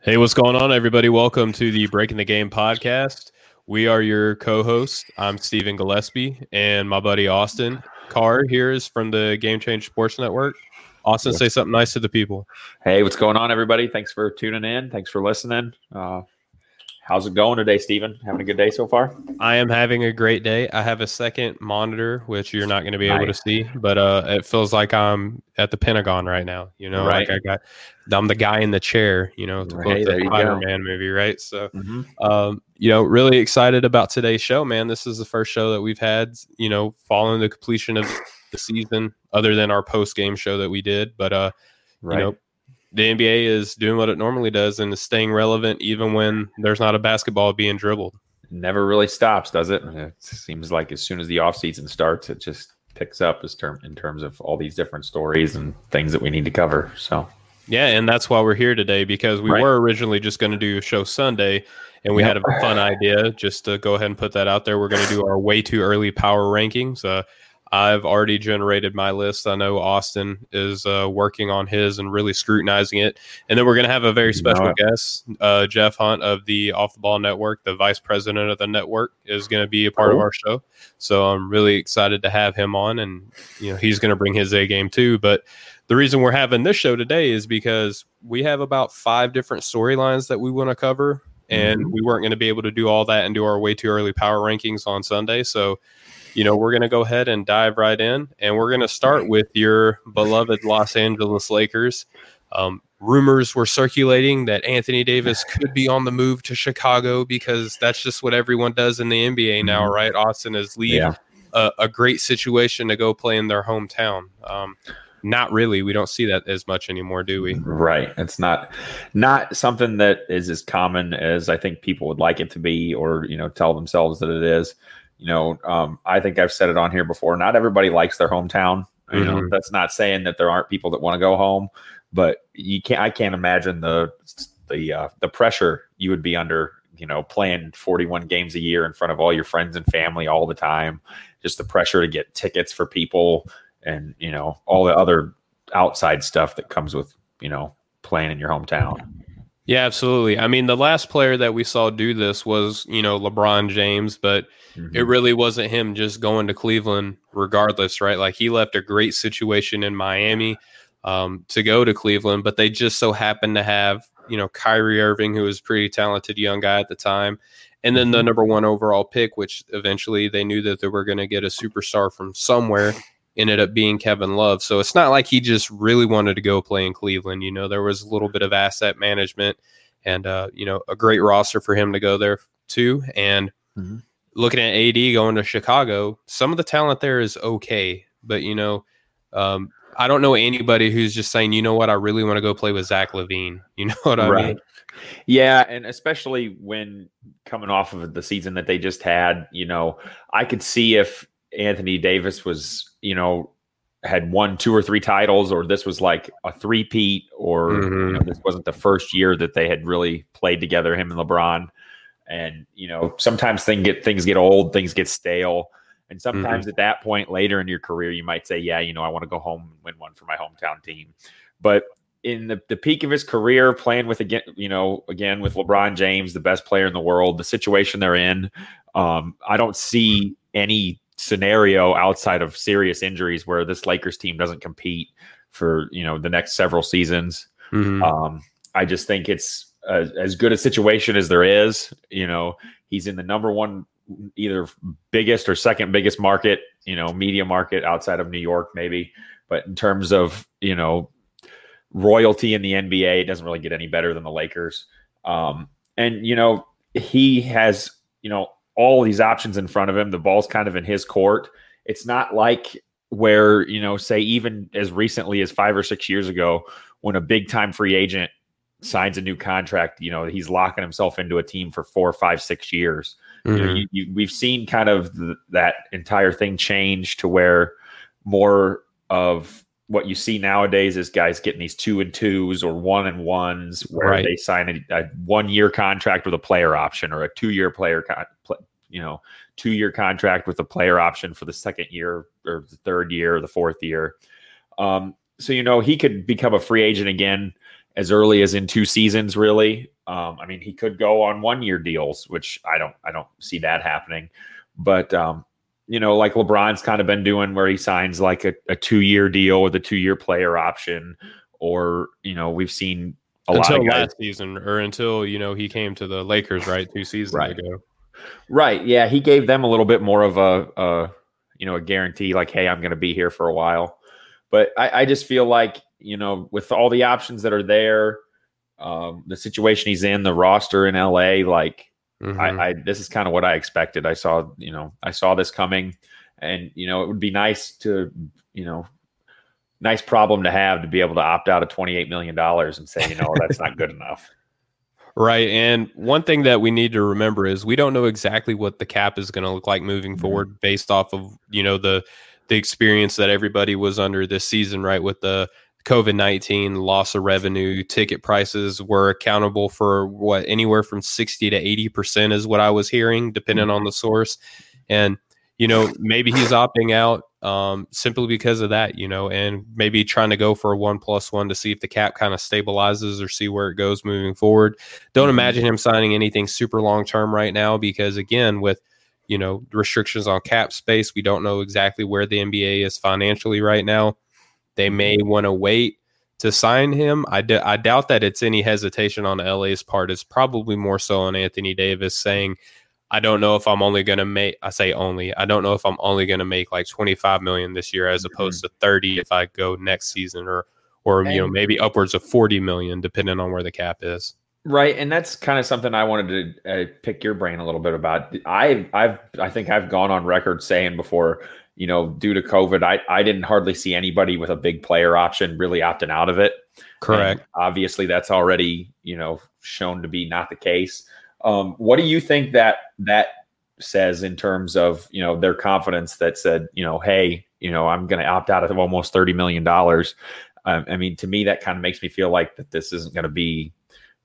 Hey, what's going on, everybody? Welcome to the Breaking the Game podcast. We are your co hosts. I'm Stephen Gillaspie, and my buddy Austin Carr here is from the Game Change Sports Network. Austin, say something nice to the people. Hey, what's going on, everybody? Thanks for tuning in. Thanks for listening. Uh, how's it going today, Stephen? Having a good day so far? I am having a great day. I have a second monitor, which you're not going to be able to see, but uh, it feels like I'm at the Pentagon right now. You know, Right. like I got, I'm the guy in the chair. You know, to Right, quote the. Spider-Man movie, right? So. um, you know, really excited about today's show, man. This is the first show that we've had, you know, following the completion of the season, other than our post game show that we did. But uh, Right. you know, the NBA is doing what it normally does and is staying relevant even when there's not a basketball being dribbled. Never really stops, does it? It seems like as soon as the off season starts, it just picks up as term in terms of all these different stories and things that we need to cover. So Yeah, and that's why we're here today because we Right. were originally just going to do a show Sunday, and we Yep. had a fun idea just to go ahead and put that out there. We're going to do our way too early power rankings. Uh, I've already generated my list. I know Austin is uh, working on his and really scrutinizing it, and then we're going to have a very special guest, uh, Jeff Hunt of the Off the Ball Network, the vice president of the network, is going to be a part of our show. So I'm really excited to have him on, and you know he's going to bring his A game too. But the reason we're having this show today is because we have about five different storylines that we want to cover, and we weren't going to be able to do all that and do our way too early power rankings on Sunday. So, you know, we're going to go ahead and dive right in, and we're going to start with your beloved Los Angeles Lakers. Um, rumors were circulating that Anthony Davis could be on the move to Chicago because that's just what everyone does in the NBA now, Mhm. right? Austin is leave yeah, a, a great situation to go play in their hometown. Um, not really. We don't see that as much anymore, do we? right. It's not not something that is as common as I think people would like it to be, or you know, tell themselves that it is. You know, um, I think I've said it on here before. Not everybody likes their hometown. You know, Mhm. that's not saying that there aren't people that want to go home, but you can't. I can't imagine the the uh, the pressure you would be under. You know, playing 41 games a year in front of all your friends and family all the time. Just the pressure to get tickets for people, and you know, all the other outside stuff that comes with you know playing in your hometown. Yeah, absolutely. I mean, the last player that we saw do this was, you know, LeBron James, but it really wasn't him just going to Cleveland regardless, right? Like he left a great situation in Miami um, to go to Cleveland, but they just so happened to have, you know, Kyrie Irving, who was a pretty talented young guy at the time, and then the number one overall pick, which eventually they knew that they were going to get a superstar from somewhere. Ended up being Kevin Love. So it's not like he just really wanted to go play in Cleveland. You know, there was a little bit of asset management and, uh, you know, a great roster for him to go there too. And Mhm. looking at AD going to Chicago, some of the talent there is okay, but you know, um, I don't know anybody who's just saying, you know what, I really want to go play with Zach LaVine. You know what I mean? Yeah, and especially when coming off of the season that they just had, you know, I could see if Anthony Davis was, you know, had won two or three titles, or this was like a three-peat, or Mhm. you know, this wasn't the first year that they had really played together, him and LeBron. And you know, sometimes things get things get old, things get stale, and sometimes at that point later in your career, you might say, "Yeah, you know, I want to go home and win one for my hometown team." But in the, the peak of his career, playing with again, you know, again with LeBron James, the best player in the world, the situation they're in, um, I don't see any scenario outside of serious injuries where this Lakers team doesn't compete for you know the next several seasons. Mhm. Um, I just think it's a, as good a situation as there is. You know, he's in the number one, either biggest or second biggest market, you know, media market outside of New York, maybe. But in terms of, you know, royalty in the NBA, it doesn't really get any better than the Lakers. Um, and, you know, he has, you know, all these options in front of him. The ball's kind of in his court. It's not like where, you know, say even as recently as five or six years ago, when a big time free agent signs a new contract, you know, he's locking himself into a team for four, five, six years. You know, you, mm-hmm. you, we've seen kind of th- that entire thing change to where more of what you see nowadays is guys getting these two and twos or one and ones where Right. they sign a, a one year contract with a player option or a two year player, con- pl- you know, two year contract with a player option for the second year or the third year or the fourth year. Um, so you know he could become a free agent again as early as in two seasons. Really, um, I mean, he could go on one year deals, which I don't I don't see that happening. But um, you know, like LeBron's kind of been doing, where he signs like a, a two year deal with a two year player option, or you know, we've seen a until last season or until you know he came to the Lakers right two seasons right. ago. Right. Yeah, he gave them a little bit more of a, a you know a guarantee, like, hey, I'm going to be here for a while. But I, I, just feel like you know with all the options that are there, um, the situation he's in, the roster in LA, like mm-hmm. I, I this is kind of what I expected. I saw you know I saw this coming, and you know it would be nice to you know nice problem to have to be able to opt out of $28 million and say, you know, that's not good enough. Right. And one thing that we need to remember is we don't know exactly what the cap is going to look like moving mm-hmm. forward based off of, you know, the the experience that everybody was under this season, right? With the COVID 19 loss of revenue, ticket prices were accountable for what anywhere from 60 to 80% is what I was hearing, depending on the source. And, you know, maybe he's opting out um, simply because of that, you know, and maybe trying to go for a one plus one to see if the cap kind of stabilizes or see where it goes moving forward. Don't mm-hmm. imagine him signing anything super long term right now because, again, with you know restrictions on cap space, we don't know exactly where the NBA is financially right now. They may mm-hmm. want to wait to sign him. I, d- I doubt that it's any hesitation on LA's part. It's probably more so on Anthony Davis saying, I don't know if I'm only going to make I say only. I don't know if I'm only going to make like 25 million this year as opposed mm-hmm. to 30 if I go next season or or and, you know maybe upwards of 40 million depending on where the cap is. Right, and that's kind of something I wanted to uh, pick your brain a little bit about. I I've I think I've gone on record saying before, you know, due to COVID, I I didn't hardly see anybody with a big player option really opting out of it. Correct. And obviously, that's already you know shown to be not the case. Um, what do you think that that says in terms of you know their confidence that said you know hey you know I'm going to opt out of almost thirty million dollars? Um, I mean, to me, that kind of makes me feel like that this isn't going to be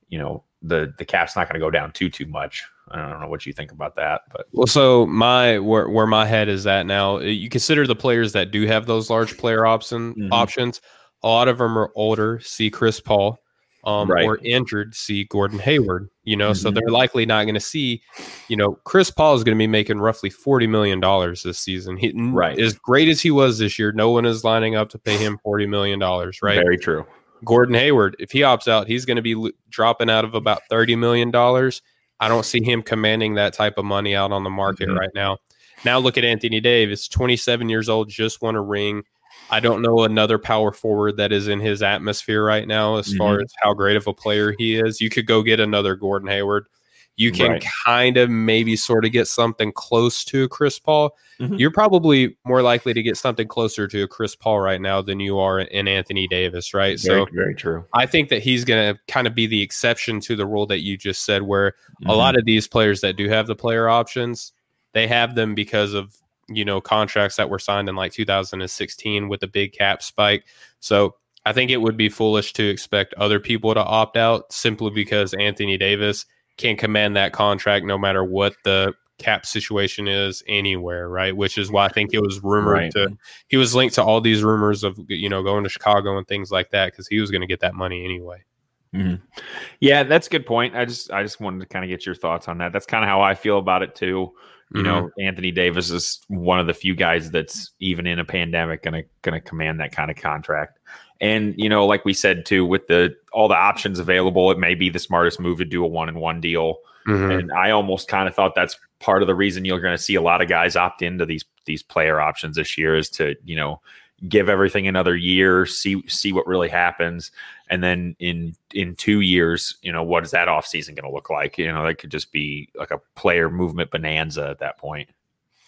you know the the cap's not going to go down too too much. I don't know what you think about that, but well, so my where where my head is at now, you consider the players that do have those large player option mm-hmm. options. A lot of them are older. See Chris Paul, um, right. or injured, see Gordon Hayward. You know, mm-hmm. so they're likely not going to see. You know, Chris Paul is going to be making roughly forty million dollars this season. He, right, as great as he was this year, no one is lining up to pay him forty million dollars. Right, very true. Gordon Hayward, if he opts out, he's going to be dropping out of about thirty million dollars. I don't see him commanding that type of money out on the market mm-hmm. right now. Now look at Anthony Davis, 27 years old, just won a ring. I don't know another power forward that is in his atmosphere right now as mm-hmm. far as how great of a player he is. You could go get another Gordon Hayward. You can right. kind of maybe sort of get something close to Chris Paul. Mm-hmm. You're probably more likely to get something closer to Chris Paul right now than you are in Anthony Davis, right? Very, so very true. I think that he's going to kind of be the exception to the rule that you just said, where mm-hmm. a lot of these players that do have the player options, they have them because of you know contracts that were signed in like 2016 with a big cap spike. So I think it would be foolish to expect other people to opt out simply because Anthony Davis can command that contract no matter what the cap situation is anywhere, right? Which is why I think it was rumored right. to he was linked to all these rumors of you know going to Chicago and things like that because he was going to get that money anyway. Mm-hmm. Yeah, that's a good point. I just I just wanted to kind of get your thoughts on that. That's kind of how I feel about it too. You mm-hmm. know, Anthony Davis is one of the few guys that's even in a pandemic gonna gonna command that kind of contract. And you know, like we said too, with the all the options available, it may be the smartest move to do a one and one deal. Mm-hmm. And I almost kind of thought that's part of the reason you're going to see a lot of guys opt into these these player options this year is to you know give everything another year, see see what really happens, and then in in two years, you know, what is that off season going to look like? You know, that could just be like a player movement bonanza at that point.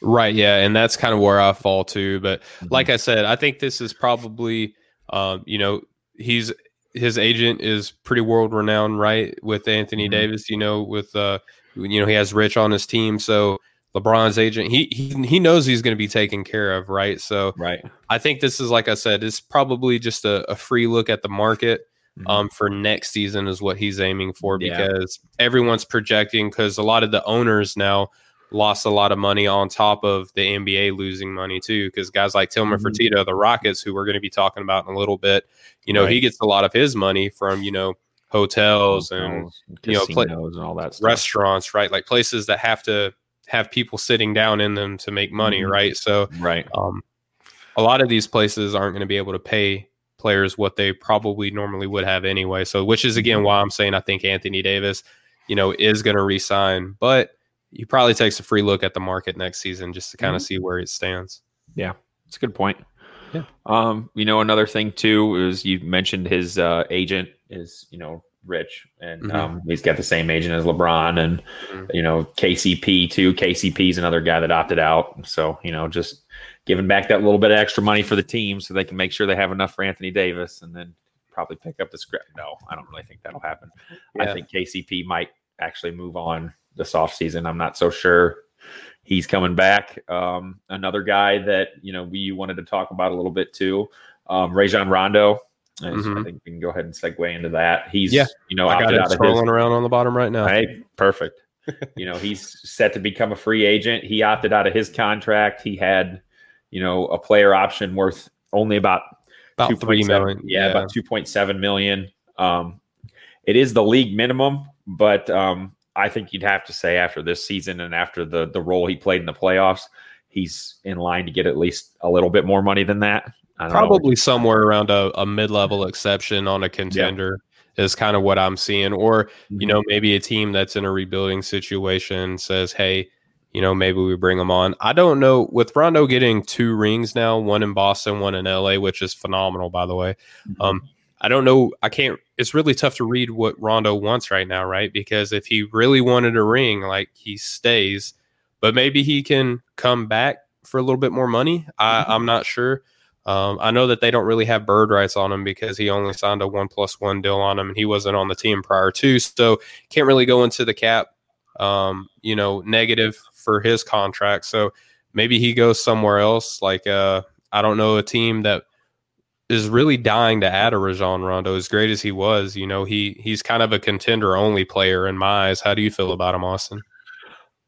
Right. Yeah, and that's kind of where I fall to. But mm-hmm. like I said, I think this is probably, um, you know, he's his agent is pretty world renowned, right? With Anthony mm-hmm. Davis, you know, with uh, you know, he has Rich on his team, so LeBron's agent, he he he knows he's going to be taken care of, right? So, right. I think this is like I said, it's probably just a, a free look at the market mm-hmm. um for next season is what he's aiming for because yeah. everyone's projecting because a lot of the owners now lost a lot of money on top of the NBA losing money too. Because guys like Tilman Mhm. Fertitta, the Rockets, who we're going to be talking about in a little bit, you know, he gets a lot of his money from you know hotels and Hotels, you know, casinos and all that stuff. restaurants, right? Like places that have to have people sitting down in them to make money, Mhm. right? So Right. um, a lot of these places aren't going to be able to pay players what they probably normally would have anyway. So, which is again why I'm saying I think Anthony Davis, you know, is going to resign, but he probably takes a free look at the market next season just to kind of see where it stands. Yeah, it's a good point. Yeah. Um, you know, another thing too is you mentioned his uh, agent is, you know, rich and Mhm. um, he's got the same agent as LeBron and Mhm. you know, KCP too. KCP is another guy that opted out. So, you know, just giving back that little bit of extra money for the team so they can make sure they have enough for Anthony Davis and then probably pick up the script. No, I don't really think that'll happen. I think KCP might actually move on this offseason. I'm not so sure he's coming back. Um, another guy that you know we wanted to talk about a little bit too, um, Rajon Rondo. I just- I think we can go ahead and segue into that. He's Yeah. you know I got it out of his. scrolling around on the bottom right now. Hey, perfect. you know he's set to become a free agent. He opted out of his contract. He had you know a player option worth only about About 2.7 three million. Yeah, about two point seven million. Um, it is the league minimum, but um, I think you'd have to say after this season and after the the role he played in the playoffs, he's in line to get at least a little bit more money than that. I don't know. probably somewhere around a, a mid-level exception on a contender is kind of what I'm seeing. Or Mm-hmm. you know maybe a team that's in a rebuilding situation says, hey, you know maybe we bring him on. I don't know with Rondo getting two rings now, one in Boston, one in LA, which is phenomenal by the way. Mm-hmm. Um, I don't know. I can't. It's really tough to read what Rondo wants right now, right? Because if he really wanted a ring, like he stays, but maybe he can come back for a little bit more money. I, Mhm. I'm not sure. Um, I know that they don't really have bird rights on him because he only signed a one plus one deal on him, and he wasn't on the team prior to, so can't really go into the cap. Um, you know, negative for his contract. So maybe he goes somewhere else. Like uh, I don't know, a team that is really dying to add a Rajon Rondo. As great as he was, you know, he he's kind of a contender only player in my eyes. How do you feel about him, Austin?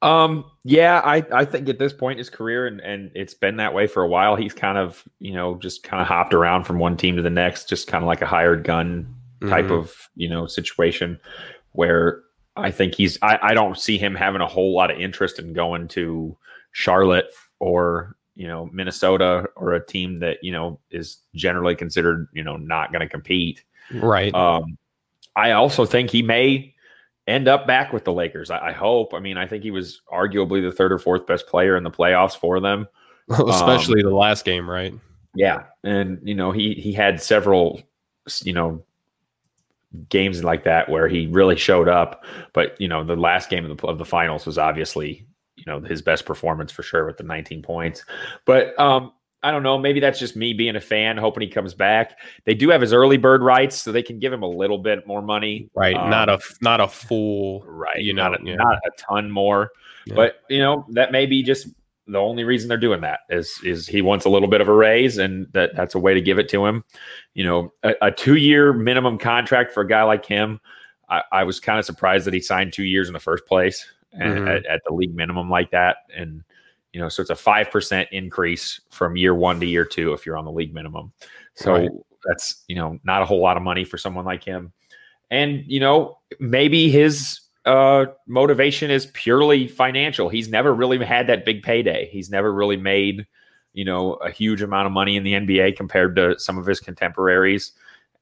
Um, yeah, I, I think at this point in his career, and, and it's been that way for a while, he's kind of, you know, just kind of hopped around from one team to the next, just kind of like a hired gun type Mhm. of, you know, situation where I think he's, I, I don't see him having a whole lot of interest in going to Charlotte or, you know, Minnesota or a team that, you know, is generally considered, you know, not going to compete. right. Um, I also think he may end up back with the Lakers. I, I hope. I mean, I think he was arguably the third or fourth best player in the playoffs for them. Especially the last game, right? Yeah, and you know he he had several you know games like that where he really showed up. But you know the last game of the of the finals was obviously you know his best performance for sure with the 19 points. But um, I don't know. Maybe that's just me being a fan, hoping he comes back. They do have his early bird rights, so they can give him a little bit more money. Right. Um, not a not a full. right. you not a, yeah. not a ton more, Yeah. but you know that may be just the only reason they're doing that is is he wants a little bit of a raise, and that that's a way to give it to him. You know, a, a two year minimum contract for a guy like him. I, I was kind of surprised that he signed two years in the first place Mhm. at, at the league minimum like that, and you know, so it's a five percent increase from year one to year two if you're on the league minimum. So Right. that's you know not a whole lot of money for someone like him. And you know, maybe his uh, motivation is purely financial. He's never really had that big payday. He's never really made you know a huge amount of money in the NBA compared to some of his contemporaries.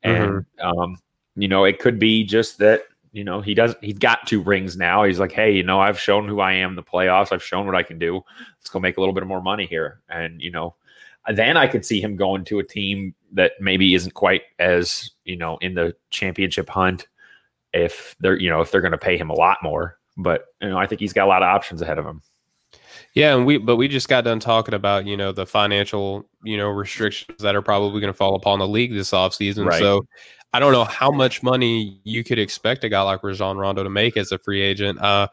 And um, you know, it could be just that you know he does he's got two rings now. He's like, hey, you know, I've shown who I am in the playoffs. I've shown what I can do. Let's go make a little bit more money here. And you know, then I could see him going to a team that maybe isn't quite as you know in the championship hunt if they're you know if they're going to pay him a lot more. But you know, I think he's got a lot of options ahead of him. Yeah, and we but we just got done talking about you know the financial you know restrictions that are probably going to fall upon the league this offseason. Right. So I don't know how much money you could expect a guy like Rajon Rondo to make as a free agent. Uh,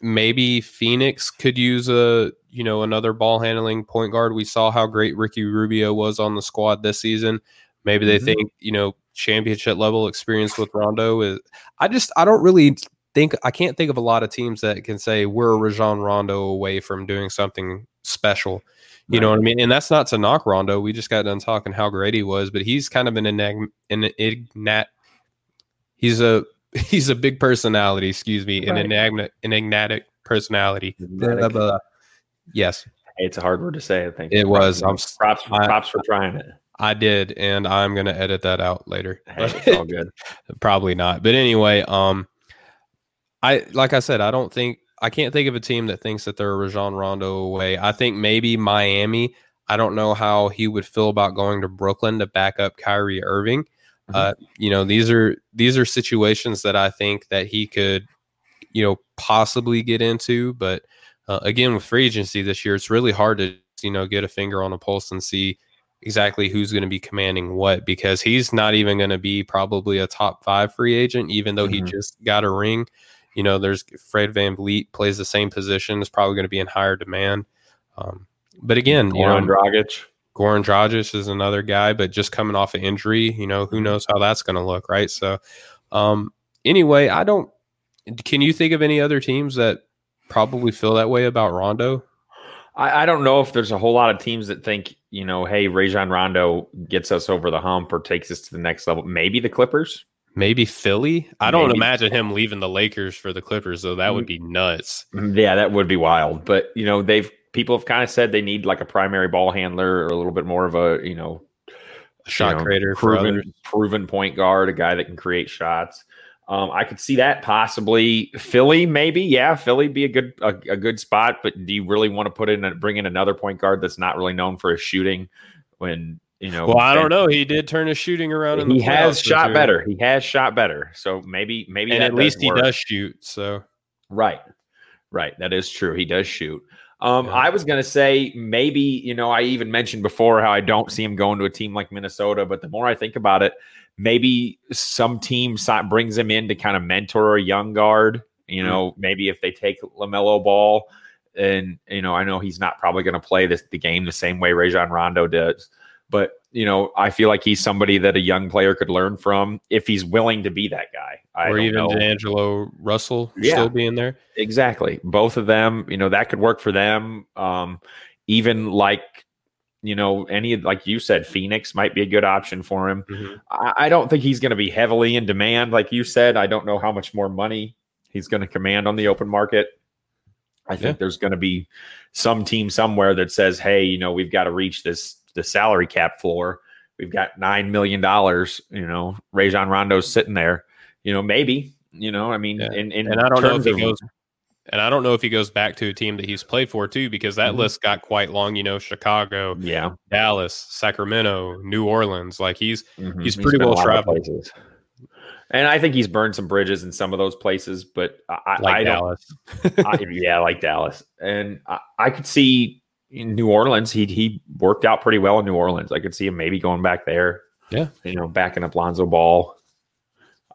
maybe Phoenix could use a you know another ball handling point guard. We saw how great Ricky Rubio was on the squad this season. Maybe they Mhm. think you know championship level experience with Rondo is. I just I don't really think I can't think of a lot of teams that can say we're a Rajon Rondo away from doing something special. You right. know what I mean? And that's not to knock Rondo. We just got done talking how great he was, but he's kind of an enigma, an ignat. He's a he's a big personality. Excuse me, right. an enigmatic, enigmatic personality. Blah, blah, blah. Yes, it's a hard word to say. I think it was. I'm props. Props for trying it. I did, and I'm gonna edit that out later. Hey, it's all good. Probably not. But anyway, um, I like I said, I don't think I can't think of a team that thinks that they're a Rajon Rondo away. I think maybe Miami. I don't know how he would feel about going to Brooklyn to back up Kyrie Irving. Mm-hmm. Uh, you know, these are these are situations that I think that he could, you know, possibly get into. But uh, again, with free agency this year, it's really hard to you know get a finger on a pulse and see exactly who's going to be commanding what because he's not even going to be probably a top five free agent, even though mm-hmm. he just got a ring. You know, there's Fred Van VanVleet plays the same position, is probably going to be in higher demand. Um, but again, Goran you know, Dragic. Goran Dragic is another guy, but just coming off an injury, you know, who knows how that's going to look, right? So, um, anyway, I don't. Can you think of any other teams that probably feel that way about Rondo? I, I don't know if there's a whole lot of teams that think, you know, hey, Rajon Rondo gets us over the hump or takes us to the next level. Maybe the Clippers. Maybe Philly. I don't imagine him leaving the Lakers for the Clippers, though. That would be nuts. Mm, yeah, that would be wild. But you know, they've people have kind of said they need like a primary ball handler or a little bit more of a you know shot you know, creator, proven proven point guard, a guy that can create shots. Um, I could see that possibly Philly, maybe. Yeah, Philly be a good a, a good spot. But do you really want to put in a, bring in another point guard that's not really known for his shooting when you know. Well, I don't know. He did turn his shooting around. he has shot better. He has shot better. So maybe, maybe, and at least he does shoot. So right, right. That is true. He does shoot. Um, yeah. I was going to say maybe you know I even mentioned before how I don't see him going to a team like Minnesota, but the more I think about it, maybe some team brings him in to kind of mentor a young guard. You hmm. know, mm-hmm. maybe if they take LaMelo Ball, and you know I know he's not probably going to play this the game the same way Rajon Rondo does, but you know, I feel like he's somebody that a young player could learn from if he's willing to be that guy. I or even know. D'Angelo Russell yeah, still being there. Exactly. Both of them, you know, that could work for them. Um, even like, you know, any like you said, Phoenix might be a good option for him. Mm-hmm. I, I don't think he's going to be heavily in demand, like you said. I don't know how much more money he's going to command on the open market. I think yeah. there's going to be some team somewhere that says, "Hey, you know, we've got to reach this the salary cap floor. We've got nine million dollars. You know, Rajon Rondo's sitting there. You know, maybe. You know, I mean, yeah. in, in and I don't know if he goes. And I don't know if he goes back to a team that he's played for too, because that mm-hmm. list got quite long. You know, Chicago, yeah, Dallas, Sacramento, New Orleans. Like he's mm-hmm. he's pretty he's well traveled. And I think he's burned some bridges in some of those places, but I, like I Dallas. I, yeah, like Dallas. And I, I, could see in New Orleans, he he worked out pretty well in New Orleans. I could see him maybe going back there. Yeah, you know, backing up Lonzo Ball.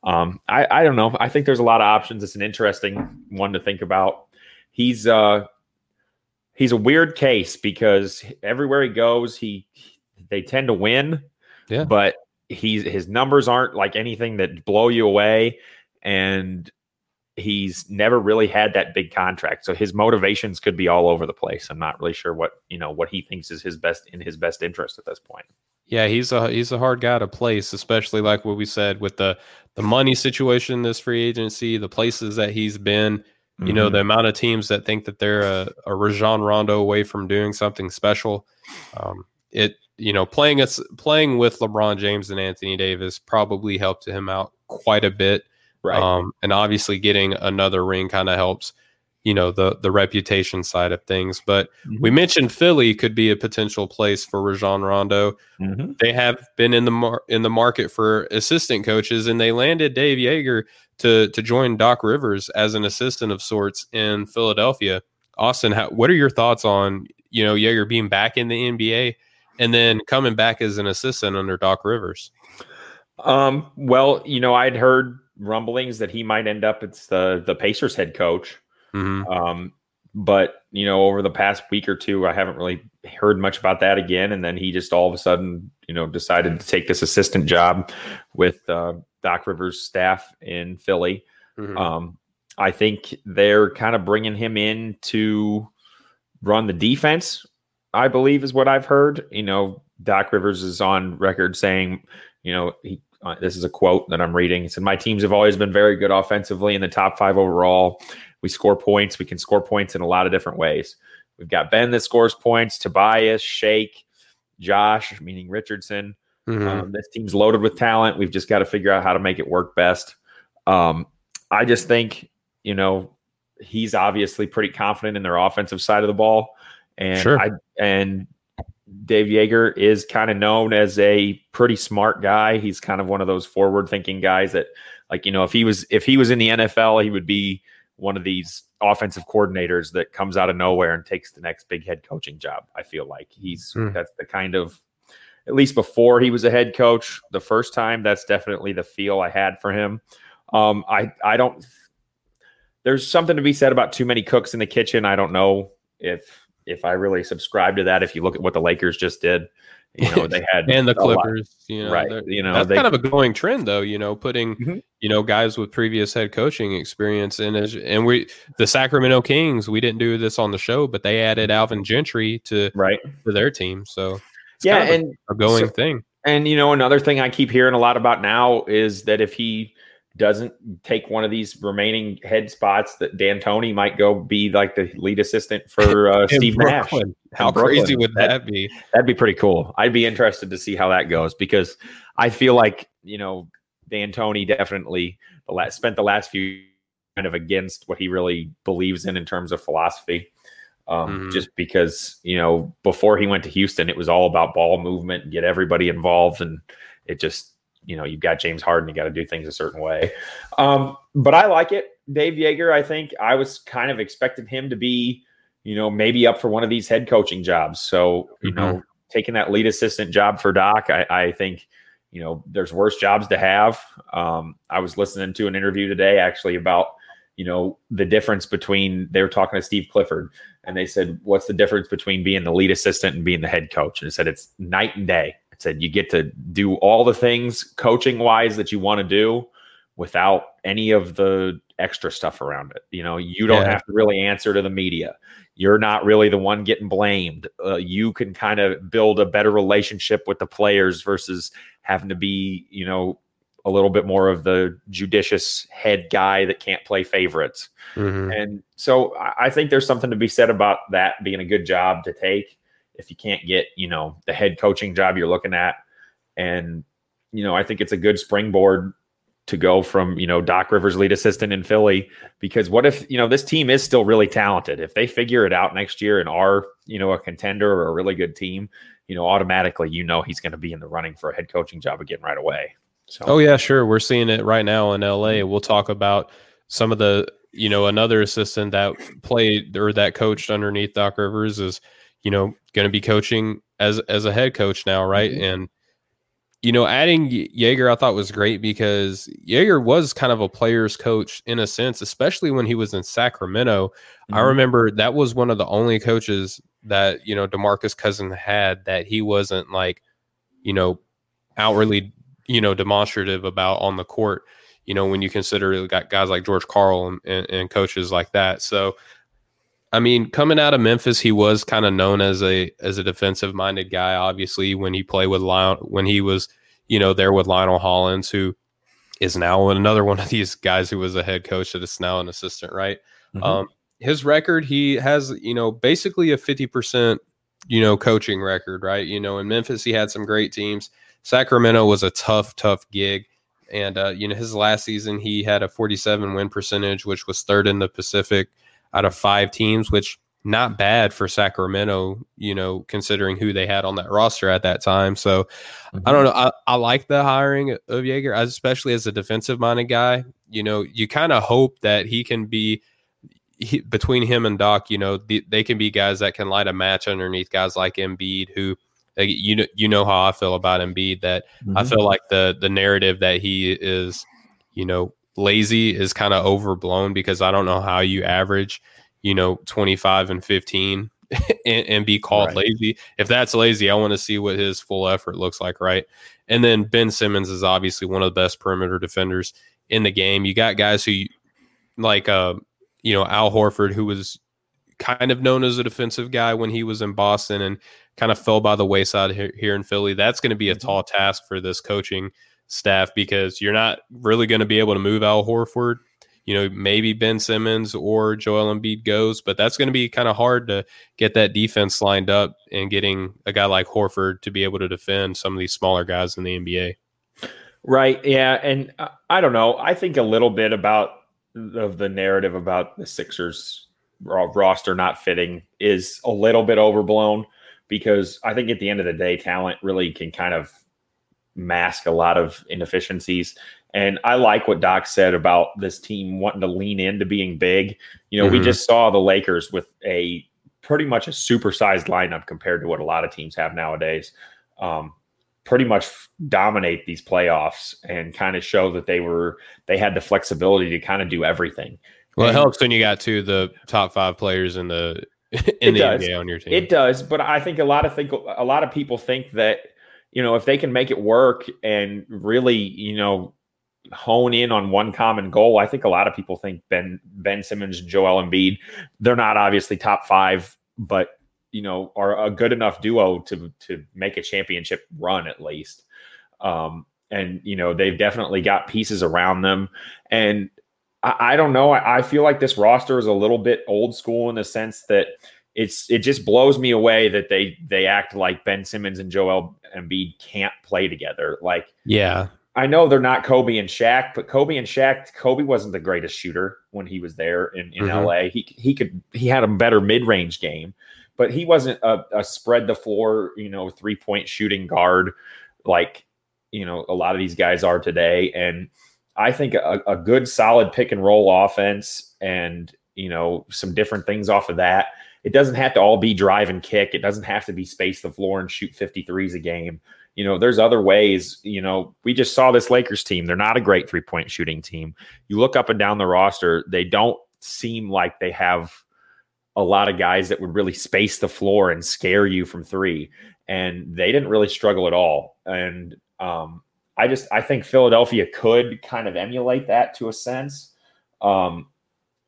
Um, I I don't know. I think there's a lot of options. It's an interesting one to think about. He's uh he's a weird case because everywhere he goes, he they tend to win. Yeah, but he's his numbers aren't like anything that blow you away, and he's never really had that big contract. So his motivations could be all over the place. I'm not really sure what you know what he thinks is his best in his best interest at this point. Yeah he's a he's a hard guy to place especially like what we said with the the money situation this free agency the places that he's been you mm-hmm. know the amount of teams that think that they're a, a Rajon Rondo away from doing something special. Um, it you know playing us playing with LeBron James and Anthony Davis probably helped him out quite a bit Right. Um, and obviously getting another ring kind of helps, you know, the the reputation side of things. But mm-hmm. we mentioned Philly could be a potential place for Rajon Rondo. Mm-hmm. They have been in the mar- in the market for assistant coaches, and they landed Dave Joerger to to join Doc Rivers as an assistant of sorts in Philadelphia. Austin, how, what are your thoughts on you know Joerger being back in the NBA and then coming back as an assistant under Doc Rivers? Um, well, you know, I'd heard rumblings that he might end up as the the Pacers head coach. Mm-hmm. Um, but you know, over the past week or two, I haven't really heard much about that again. And then he just all of a sudden, you know, decided to take this assistant job with uh, Doc Rivers' staff in Philly. Mm-hmm. Um, I think they're kind of bringing him in to run the defense. I believe is what I've heard. You know, Doc Rivers is on record saying, you know, he uh, this is a quote that I'm reading. He said, My teams have always been very good offensively in the top five overall. We score points. We can score points in a lot of different ways. We've got Ben that scores points, Tobias, Shake, Josh, meaning Richardson. Mm-hmm. Um, this team's loaded with talent. We've just got to figure out how to make it work best. Um, I just think, you know, he's obviously pretty confident in their offensive side of the ball. And sure. I and Dave Joerger is kind of known as a pretty smart guy. He's kind of one of those forward thinking guys that like, you know, if he was if he was in the NFL, he would be one of these offensive coordinators that comes out of nowhere and takes the next big head coaching job. I feel like he's mm. that's the kind of at least before he was a head coach the first time, that's definitely the feel I had for him. Um, I I don't there's something to be said about too many cooks in the kitchen. I don't know if if I really subscribe to that. If you look at what the Lakers just did, you know they had and the Clippers, you know, right? You know that's they, kind of a going trend, though. You know, putting mm-hmm. you know guys with previous head coaching experience in, as, and we the Sacramento Kings. We didn't do this on the show, but they added Alvin Gentry to right to their team. So yeah, and a, a going so, thing. And you know, another thing I keep hearing a lot about now is that if he doesn't take one of these remaining head spots that D'Antoni might go be like the lead assistant for uh, Steve Brooklyn. Nash. How crazy would that, that be? That'd be pretty cool. I'd be interested to see how that goes because I feel like you know D'Antoni definitely the last, spent the last few kind of against what he really believes in in terms of philosophy. Um, mm-hmm. Just because you know before he went to Houston, it was all about ball movement, get everybody involved, and it just you know, you've got James Harden, you got to do things a certain way. Um, but I like it. Dave Joerger, I think I was kind of expecting him to be, you know, maybe up for one of these head coaching jobs. So, you mm-hmm. know, taking that lead assistant job for Doc, I, I, think, you know, there's worse jobs to have. Um, I was listening to an interview today actually about, you know, the difference between they were talking to Steve Clifford and they said, what's the difference between being the lead assistant and being the head coach? And it said it's night and day said you get to do all the things coaching wise that you want to do without any of the extra stuff around it. You know, you don't yeah. have to really answer to the media. You're not really the one getting blamed. Uh, you can kind of build a better relationship with the players versus having to be, you know, a little bit more of the judicious head guy that can't play favorites. Mm-hmm. And so I think there's something to be said about that being a good job to take if you can't get, you know, the head coaching job you're looking at. And, you know, I think it's a good springboard to go from, you know, Doc Rivers lead assistant in Philly. Because what if, you know, this team is still really talented. If they figure it out next year and are, you know, a contender or a really good team, you know, automatically, you know, he's going to be in the running for a head coaching job again right away. So, oh, yeah, sure. We're seeing it right now in LA. Mm-hmm. We'll talk about some of the, you know, another assistant that played or that coached underneath Doc Rivers is you know, going to be coaching as as a head coach now, right? Mm-hmm. And you know, adding Joerger I thought was great because Joerger was kind of a player's coach in a sense, especially when he was in Sacramento. Mm-hmm. I remember that was one of the only coaches that, you know, DeMarcus Cousin had that he wasn't like, you know, outwardly, you know, demonstrative about on the court, you know, when you consider got guys like George Karl and, and, and coaches like that. So I mean, coming out of Memphis, he was kind of known as a as a defensive minded guy. Obviously, when he played with Lion, when he was you know there with Lionel Hollins, who is now another one of these guys who was a head coach that is now an assistant. Right. Mm-hmm. Um, his record, he has you know basically a fifty percent you know coaching record. Right. You know, in Memphis, he had some great teams. Sacramento was a tough, tough gig. And uh, you know, his last season, he had a 47 win percentage, which was third in the Pacific out of five teams, which not bad for Sacramento, you know, considering who they had on that roster at that time. So mm-hmm. I don't know. I, I like the hiring of Joerger, especially as a defensive minded guy. You know, you kind of hope that he can be he, between him and Doc, you know, the, they can be guys that can light a match underneath guys like Embiid, who you know, you know how I feel about Embiid. That mm-hmm. I feel like the the narrative that he is, you know, lazy is kind of overblown because I don't know how you average, you know, 25 and 15 and, and, be called right. lazy. If that's lazy, I want to see what his full effort looks like, right? And then Ben Simmons is obviously one of the best perimeter defenders in the game. You got guys who like uh, you know, Al Horford, who was kind of known as a defensive guy when he was in Boston and kind of fell by the wayside here, here in Philly. That's going to be a mm-hmm. tall task for this coaching staff because you're not really going to be able to move Al Horford. You know, maybe Ben Simmons or Joel Embiid goes, but that's going to be kind of hard to get that defense lined up and getting a guy like Horford to be able to defend some of these smaller guys in the NBA. Right. Yeah. And I don't know. I think a little bit about of the narrative about the Sixers roster not fitting is a little bit overblown because I think at the end of the day, talent really can kind of mask a lot of inefficiencies. And I like what Doc said about this team wanting to lean into being big. You know, mm-hmm. we just saw the Lakers with a pretty much a supersized lineup compared to what a lot of teams have nowadays. Um, pretty much dominate these playoffs and kind of show that they were they had the flexibility to kind of do everything. Well, and, it helps when you got two the top five players in the in the does. NBA on your team. It does, but I think a lot of think a lot of people think that you know if they can make it work and really you know hone in on one common goal. I think a lot of people think Ben Ben Simmons and Joel Embiid, they're not obviously top five, but you know, are a good enough duo to to make a championship run at least. Um, and you know, they've definitely got pieces around them. And I, I don't know. I, I feel like this roster is a little bit old school in the sense that it's it just blows me away that they they act like Ben Simmons and Joel Embiid can't play together. Like, yeah, I know they're not Kobe and Shaq, but Kobe and Shaq, Kobe wasn't the greatest shooter when he was there in, in mm-hmm. LA. He he could he had a better mid range game, but he wasn't a, a spread the floor, you know, three point shooting guard like you know a lot of these guys are today. And I think a, a good solid pick and roll offense and you know some different things off of that. It doesn't have to all be drive and kick. It doesn't have to be space the floor and shoot 53s a game you know, there's other ways. You know, we just saw this Lakers team. They're not a great three point shooting team. You look up and down the roster, they don't seem like they have a lot of guys that would really space the floor and scare you from three. And they didn't really struggle at all. And um, I just I think Philadelphia could kind of emulate that to a sense. Um,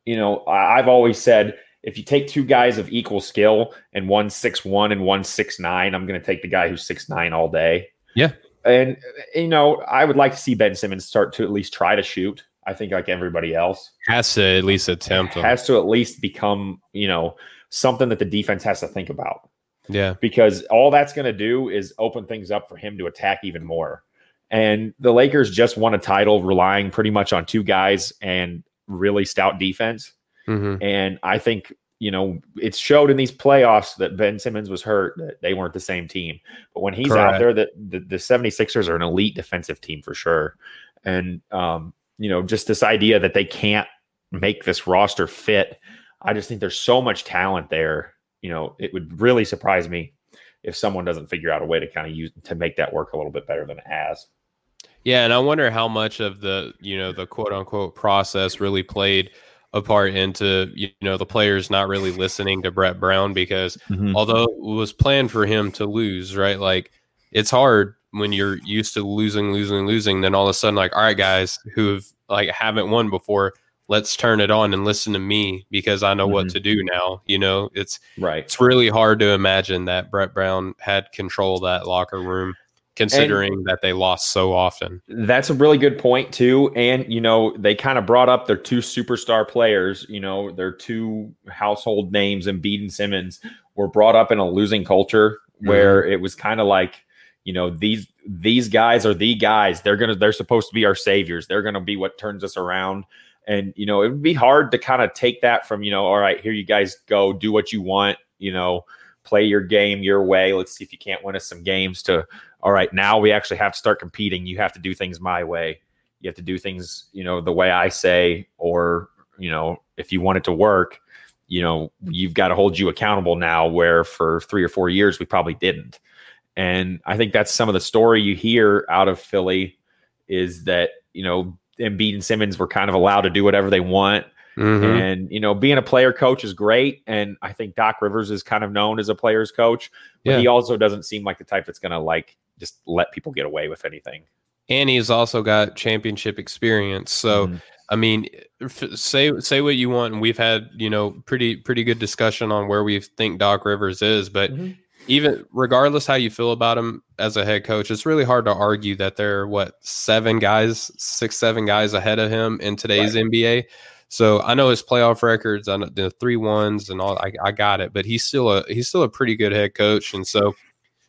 you know, I've always said if you take two guys of equal skill and one six one and one six nine, I'm going to take the guy who's six nine all day. Yeah, and you know I would like to see Ben Simmons start to at least try to shoot. I think like everybody else has to at least attempt. Has to at least become you know something that the defense has to think about. Yeah, because all that's going to do is open things up for him to attack even more. And the Lakers just won a title relying pretty much on two guys and really stout defense. Mm-hmm. And I think, you know, it showed in these playoffs that Ben Simmons was hurt, that they weren't the same team. But when he's Correct. out there, that the, the 76ers are an elite defensive team for sure. And, um, you know, just this idea that they can't make this roster fit. I just think there's so much talent there. You know, it would really surprise me if someone doesn't figure out a way to kind of use to make that work a little bit better than it has. Yeah, and I wonder how much of the you know the quote unquote process really played a part into you know the players not really listening to Brett Brown because mm-hmm. although it was planned for him to lose, right? Like it's hard when you're used to losing, losing, losing. Then all of a sudden, like, all right, guys who've like haven't won before, let's turn it on and listen to me because I know mm-hmm. what to do now. You know, it's right. It's really hard to imagine that Brett Brown had control of that locker room considering and that they lost so often. That's a really good point too. And you know, they kind of brought up their two superstar players. You know, their two household names, Embiid and Simmons, were brought up in a losing culture where mm-hmm. it was kind of like, you know, these these guys are the guys. They're gonna they're supposed to be our saviors. They're gonna be what turns us around. And you know, it would be hard to kind of take that from you know, all right, here you guys go, do what you want. You know, play your game your way. Let's see if you can't win us some games to all right, now we actually have to start competing. You have to do things my way. You have to do things, you know, the way I say, or, you know, if you want it to work, you know, you've got to hold you accountable now, where for three or four years we probably didn't. And I think that's some of the story you hear out of Philly is that, you know, Embiid and Simmons were kind of allowed to do whatever they want. Mm-hmm. And you know, being a player coach is great, and I think Doc Rivers is kind of known as a player's coach, but yeah. he also doesn't seem like the type that's going to like just let people get away with anything. And he's also got championship experience. So, mm-hmm. I mean, say say what you want, and we've had you know pretty pretty good discussion on where we think Doc Rivers is, but. Mm-hmm. Even regardless how you feel about him as a head coach, it's really hard to argue that there are what seven guys, six, seven guys ahead of him in today's right. NBA. So I know his playoff records, I know the three ones and all. I, I got it, but he's still a he's still a pretty good head coach, and so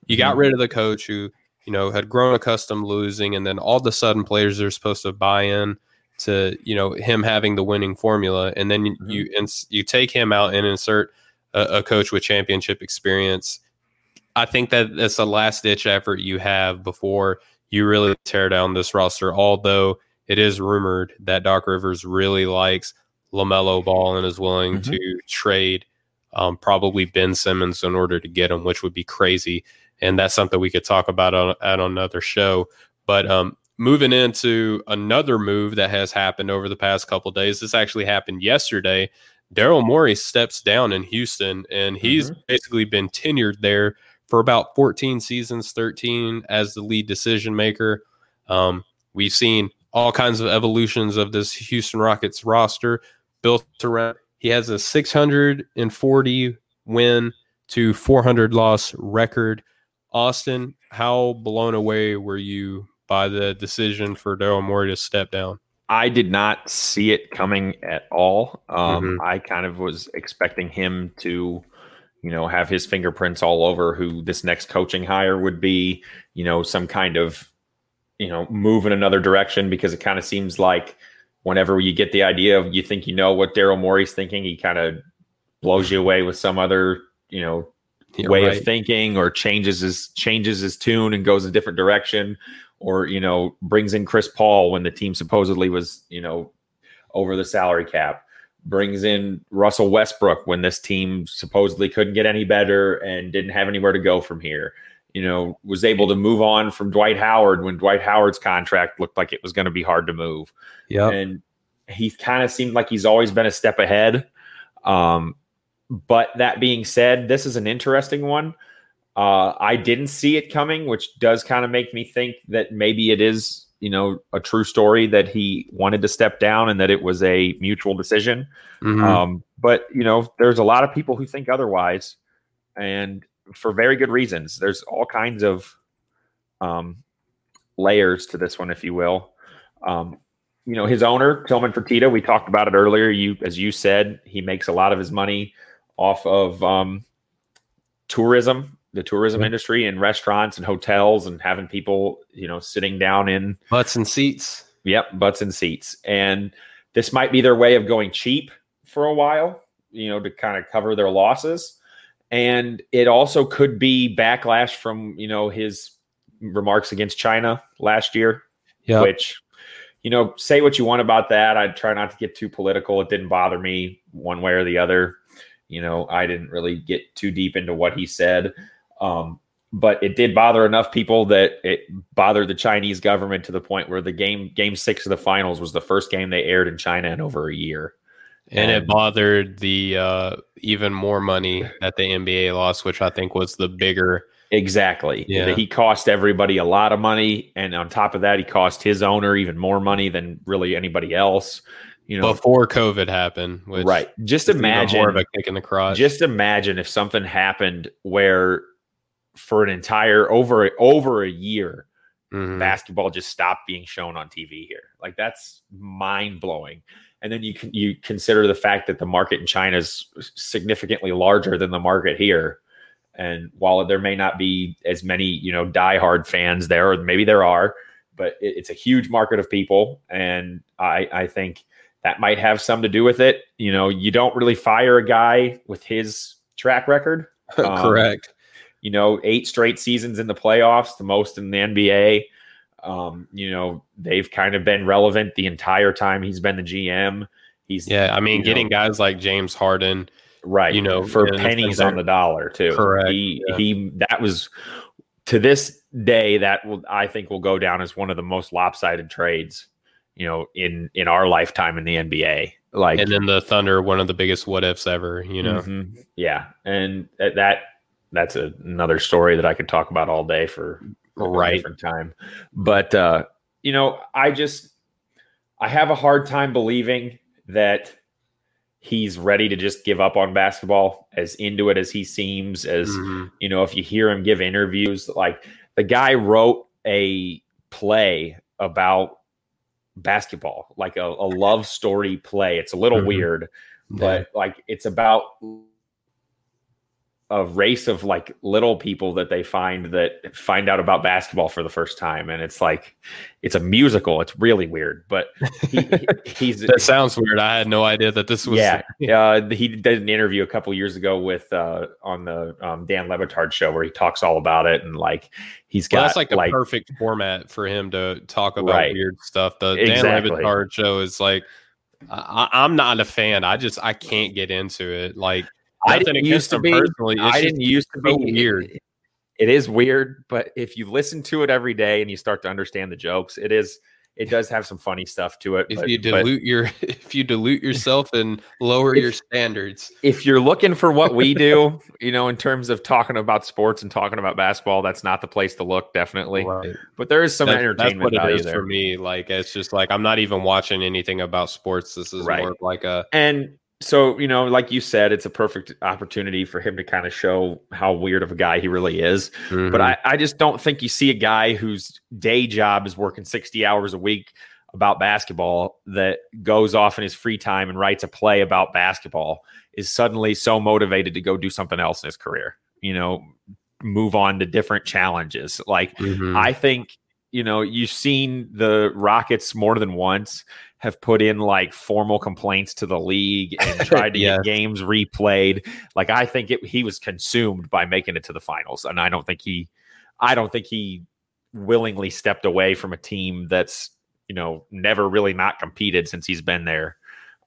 you got mm-hmm. rid of the coach who you know had grown accustomed losing, and then all of a sudden players are supposed to buy in to you know him having the winning formula, and then mm-hmm. you ins- you take him out and insert a, a coach with championship experience. I think that that's the last ditch effort you have before you really tear down this roster. Although it is rumored that Doc Rivers really likes LaMelo Ball and is willing mm-hmm. to trade um, probably Ben Simmons in order to get him, which would be crazy. And that's something we could talk about on, at another show. But um, moving into another move that has happened over the past couple days, this actually happened yesterday. Daryl Morey steps down in Houston, and he's mm-hmm. basically been tenured there for about 14 seasons, 13 as the lead decision maker. Um, we've seen all kinds of evolutions of this Houston Rockets roster built around. He has a 640 win to 400 loss record. Austin, how blown away were you by the decision for Daryl Morey to step down? I did not see it coming at all. Um, mm-hmm. I kind of was expecting him to, you know, have his fingerprints all over who this next coaching hire would be. You know, some kind of you know move in another direction because it kind of seems like whenever you get the idea of you think you know what Daryl Morey's thinking, he kind of blows you away with some other you know You're way right. of thinking or changes his changes his tune and goes a different direction or you know brings in Chris Paul when the team supposedly was you know over the salary cap brings in Russell Westbrook when this team supposedly couldn't get any better and didn't have anywhere to go from here you know, was able to move on from Dwight Howard when Dwight Howard's contract looked like it was going to be hard to move. Yeah. And he kind of seemed like he's always been a step ahead. Um, but that being said, this is an interesting one. Uh, I didn't see it coming, which does kind of make me think that maybe it is, you know, a true story that he wanted to step down and that it was a mutual decision. Mm-hmm. Um, but you know, there's a lot of people who think otherwise, and for very good reasons. There's all kinds of um, layers to this one, if you will. Um, you know, his owner, Tilman Fertitta, we talked about it earlier. You, as you said, he makes a lot of his money off of um, tourism, the tourism mm-hmm. industry, and restaurants and hotels, and having people, you know, sitting down in butts and seats. Yep, butts and seats. And this might be their way of going cheap for a while, you know, to kind of cover their losses and it also could be backlash from you know his remarks against China last year, yep. which you know say what you want about that. I try not to get too political. It didn't bother me one way or the other. You know, I didn't really get too deep into what he said. Um, but it did bother enough people that it bothered the Chinese government to the point where the game game six of the finals was the first game they aired in China in over a year and it bothered the uh, even more money that the NBA lost, which I think was the bigger. Exactly. Yeah. He cost everybody a lot of money, and on top of that, he cost his owner even more money than really anybody else. You know, before COVID happened, right? Just imagine more of a kick in the crotch. Just imagine if something happened where, for an entire over over a year, mm-hmm. basketball just stopped being shown on TV here. Like that's mind blowing and then you can you consider the fact that the market in China is significantly larger than the market here. And while there may not be as many, you know, diehard fans there, or maybe there are, but it, it's a huge market of people, and I I think that might have some to do with it. You know, you don't really fire a guy with his track record. Um, Correct. You know, eight straight seasons in the playoffs, the most in the NBA. Um, you know, they've kind of been relevant the entire time he's been the GM. He's yeah, I mean, getting know, guys like James Harden, right? You know, for pennies on the dollar too. Correct. He yeah. he that was to this day that will I think will go down as one of the most lopsided trades, you know, in in our lifetime in the NBA. Like, and then the Thunder, one of the biggest what ifs ever. You know, mm-hmm. yeah, and that that's a, another story that I could talk about all day for a right different time. But uh, you know, I just I have a hard time believing that he's ready to just give up on basketball as into it as he seems as mm-hmm. you know if you hear him give interviews like the guy wrote a play about basketball like a, a love story play it's a little mm-hmm. weird but like it's about a race of like little people that they find that find out about basketball for the first time and it's like it's a musical it's really weird but he, he's that sounds weird i had no idea that this was yeah uh, he did an interview a couple years ago with uh, on the um, dan Le Batard show where he talks all about it and like he's got well, that's like the like, perfect format for him to talk about right. weird stuff the exactly. dan Le Batard show is like I, I'm not a fan. I just I can't get into it. Like I didn't used to be. Personally, I didn't used to be so weird. It is weird, but if you listen to it every day and you start to understand the jokes, it is it does have some funny stuff to it. If but, you dilute but, your if you dilute yourself and lower if, your standards. If you're looking for what we do, you know, in terms of talking about sports and talking about basketball, that's not the place to look, definitely. Right. But there is some that, entertainment that's what it is there. for me. Like it's just like I'm not even watching anything about sports. This is right. more like a and so you know like you said it's a perfect opportunity for him to kind of show how weird of a guy he really is mm-hmm. but I, I just don't think you see a guy whose day job is working 60 hours a week about basketball that goes off in his free time and writes a play about basketball is suddenly so motivated to go do something else in his career you know move on to different challenges like mm-hmm. i think you know you've seen the rockets more than once have put in like formal complaints to the league and tried to yeah. get games replayed. Like I think it, he was consumed by making it to the finals, and I don't think he, I don't think he willingly stepped away from a team that's you know never really not competed since he's been there,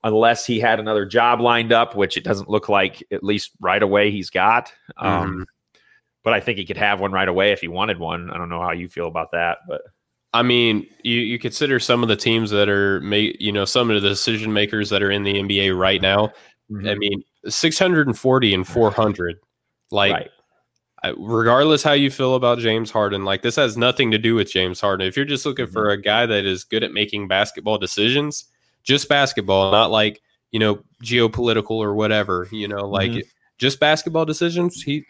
unless he had another job lined up, which it doesn't look like at least right away he's got. Um, mm-hmm. Um, but I think he could have one right away if he wanted one. I don't know how you feel about that, but I mean, you, you consider some of the teams that are, made you know, some of the decision makers that are in the NBA right now. Mm-hmm. I mean, 640 and 400. Like, right. I, regardless how you feel about James Harden, like this has nothing to do with James Harden. If you're just looking mm-hmm. for a guy that is good at making basketball decisions, just basketball, not like, you know, geopolitical or whatever, you know, like mm-hmm. just basketball decisions, he,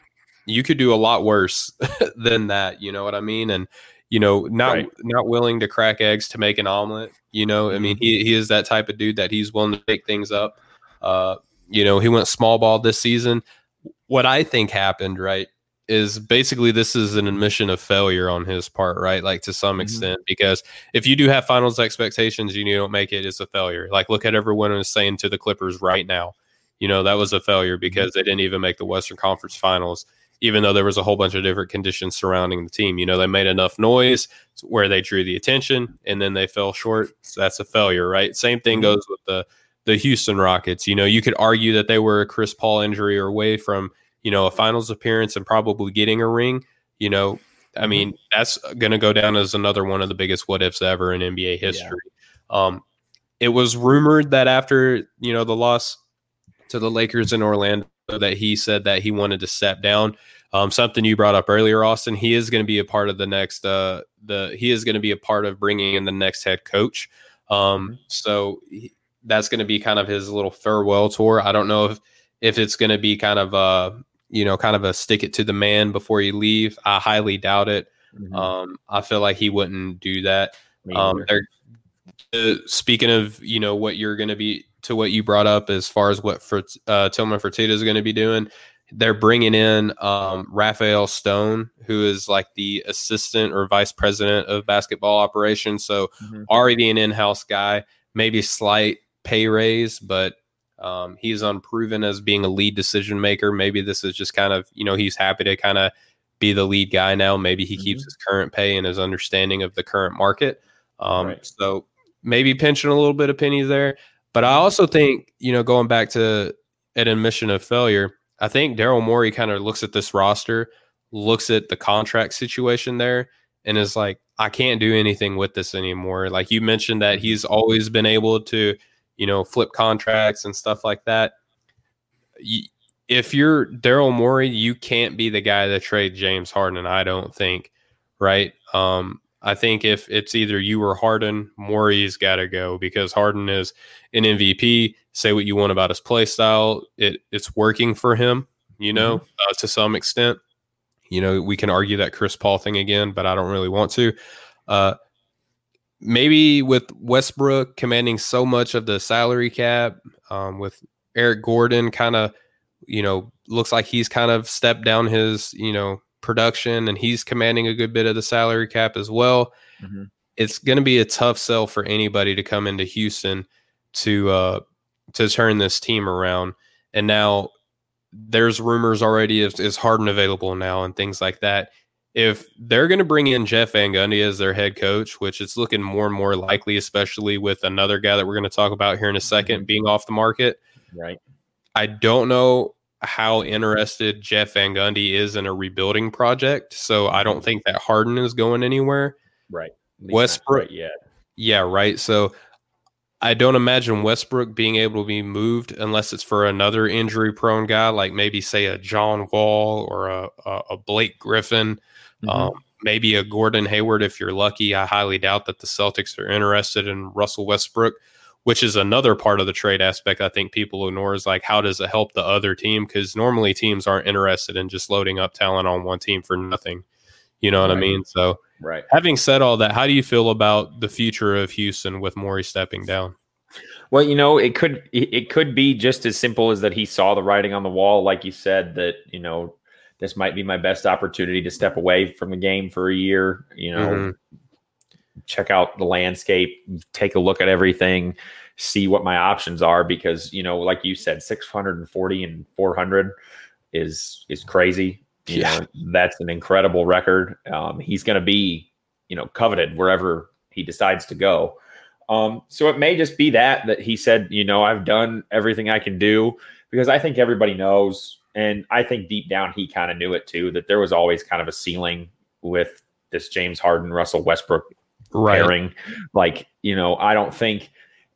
you could do a lot worse than that. You know what I mean? And, you know, not right. not willing to crack eggs to make an omelet. You know, I mean, mm-hmm. he he is that type of dude that he's willing to pick things up. Uh, you know, he went small ball this season. What I think happened, right, is basically this is an admission of failure on his part, right? Like to some mm-hmm. extent, because if you do have finals expectations and you don't make it, it's a failure. Like look at everyone is saying to the Clippers right now. You know, that was a failure mm-hmm. because they didn't even make the Western Conference Finals even though there was a whole bunch of different conditions surrounding the team. You know, they made enough noise where they drew the attention and then they fell short. So that's a failure, right? Same thing mm-hmm. goes with the the Houston Rockets. You know, you could argue that they were a Chris Paul injury or away from, you know, a finals appearance and probably getting a ring. You know, I mm-hmm. mean, that's going to go down as another one of the biggest what ifs ever in NBA history. Yeah. Um, it was rumored that after, you know, the loss to the Lakers in Orlando, that he said that he wanted to step down. Um, something you brought up earlier, Austin. He is going to be a part of the next. Uh, the he is going to be a part of bringing in the next head coach. Um, mm-hmm. so he, that's going to be kind of his little farewell tour. I don't know if if it's going to be kind of uh you know kind of a stick it to the man before you leave. I highly doubt it. Mm-hmm. Um, I feel like he wouldn't do that. Um, uh, speaking of you know what you're going to be to what you brought up as far as what for uh, Tilman Fertitta is going to be doing. They're bringing in um, Rafael Stone, who is like the assistant or vice president of basketball operations. So mm-hmm. already an in-house guy, maybe slight pay raise, but um, he's unproven as being a lead decision maker. Maybe this is just kind of you know he's happy to kind of be the lead guy now. Maybe he mm-hmm. keeps his current pay and his understanding of the current market. Um, right. So maybe pinching a little bit of pennies there. But I also think, you know, going back to an admission of failure, I think Daryl Morey kind of looks at this roster, looks at the contract situation there, and is like, I can't do anything with this anymore. Like you mentioned that he's always been able to, you know, flip contracts and stuff like that. If you're Daryl Morey, you can't be the guy that trade James Harden. I don't think, right? Um, I think if it's either you or Harden, Morey's got to go because Harden is an MVP. Say what you want about his play style, it it's working for him, you know, mm-hmm. uh, to some extent. You know, we can argue that Chris Paul thing again, but I don't really want to. Uh, maybe with Westbrook commanding so much of the salary cap, um, with Eric Gordon kind of, you know, looks like he's kind of stepped down his, you know, production and he's commanding a good bit of the salary cap as well. Mm-hmm. It's going to be a tough sell for anybody to come into Houston to uh, to turn this team around. And now there's rumors already is, is Harden available now and things like that. If they're going to bring in Jeff Van Gundy as their head coach, which it's looking more and more likely, especially with another guy that we're going to talk about here in a 2nd mm-hmm. being off the market. Right. I don't know how interested Jeff Van Gundy is in a rebuilding project. So I don't think that Harden is going anywhere. Right. Westbrook. Yeah. Yeah. Right. So I don't imagine Westbrook being able to be moved unless it's for another injury prone guy, like maybe say a John Wall or a, a, a Blake Griffin, mm-hmm. um, maybe a Gordon Hayward if you're lucky. I highly doubt that the Celtics are interested in Russell Westbrook, which is another part of the trade aspect I think people ignore is like, how does it help the other team? Because normally teams aren't interested in just loading up talent on one team for nothing. You know what right. I mean? So, right. Having said all that, how do you feel about the future of Houston with Morey stepping down? Well, you know, it could it could be just as simple as that he saw the writing on the wall, like you said, that you know this might be my best opportunity to step away from the game for a year. You know, mm-hmm. Check out the landscape, take a look at everything, see what my options are. Because you know, like you said, six hundred and forty and four hundred is is crazy. You yeah. know, that's an incredible record. Um, he's going to be, you know, coveted wherever he decides to go. Um, so it may just be that that he said, you know, I've done everything I can do because I think everybody knows, and I think deep down he kind of knew it too that there was always kind of a ceiling with this James Harden Russell Westbrook right. pairing. Like, you know, I don't think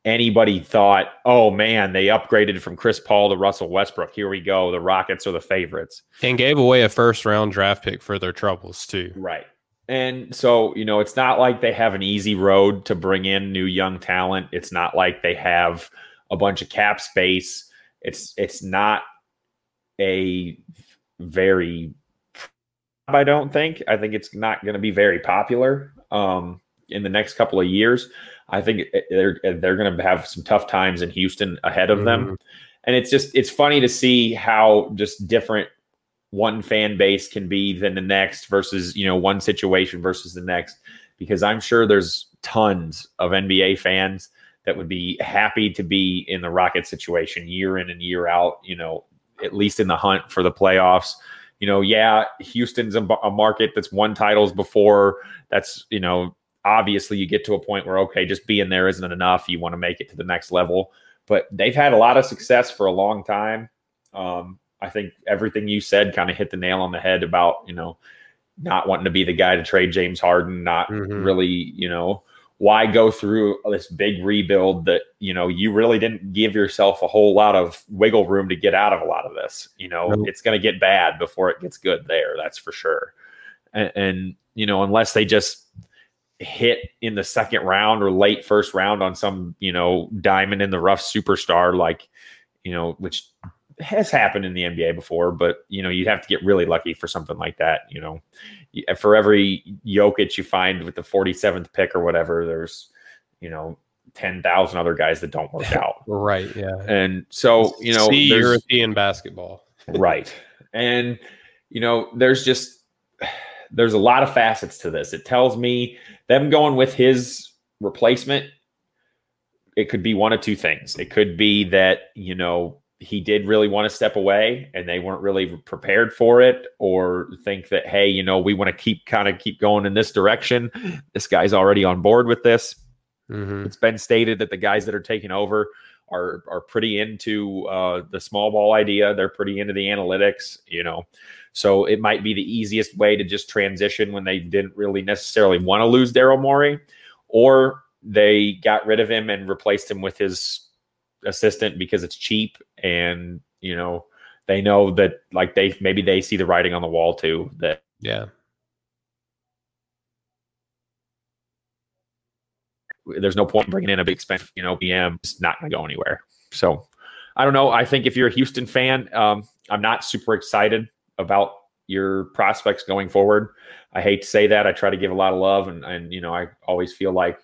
anybody thought, oh man, they upgraded from Chris Paul to Russell Westbrook. Here we go. The Rockets are the favorites. And gave away a first round draft pick for their troubles, too. Right. And so, you know, it's not like they have an easy road to bring in new young talent. It's not like they have a bunch of cap space. It's it's not a very I don't think. I think it's not going to be very popular um, in the next couple of years. I think they're they're going to have some tough times in Houston ahead of mm-hmm. them. And it's just it's funny to see how just different one fan base can be than the next versus you know one situation versus the next because i'm sure there's tons of nba fans that would be happy to be in the rocket situation year in and year out you know at least in the hunt for the playoffs you know yeah houston's a, a market that's won titles before that's you know obviously you get to a point where okay just being there isn't enough you want to make it to the next level but they've had a lot of success for a long time um, I think everything you said kind of hit the nail on the head about, you know, not wanting to be the guy to trade James Harden, not mm-hmm. really, you know, why go through this big rebuild that, you know, you really didn't give yourself a whole lot of wiggle room to get out of a lot of this. You know, nope. it's going to get bad before it gets good there. That's for sure. And, and, you know, unless they just hit in the second round or late first round on some, you know, diamond in the rough superstar, like, you know, which has happened in the NBA before, but you know you'd have to get really lucky for something like that. You know, for every Jokic you find with the 47th pick or whatever, there's you know ten thousand other guys that don't work out. right. Yeah. And so you know, See European basketball. right. And you know, there's just there's a lot of facets to this. It tells me them going with his replacement. It could be one of two things. It could be that you know he did really want to step away and they weren't really prepared for it or think that hey you know we want to keep kind of keep going in this direction this guy's already on board with this mm-hmm. it's been stated that the guys that are taking over are are pretty into uh, the small ball idea they're pretty into the analytics you know so it might be the easiest way to just transition when they didn't really necessarily want to lose daryl morey or they got rid of him and replaced him with his assistant because it's cheap and you know they know that like they maybe they see the writing on the wall too that yeah there's no point bringing in a big spend. You know, PM is not going to go anywhere. So I don't know. I think if you're a Houston fan, um, I'm not super excited about your prospects going forward. I hate to say that. I try to give a lot of love, and and you know, I always feel like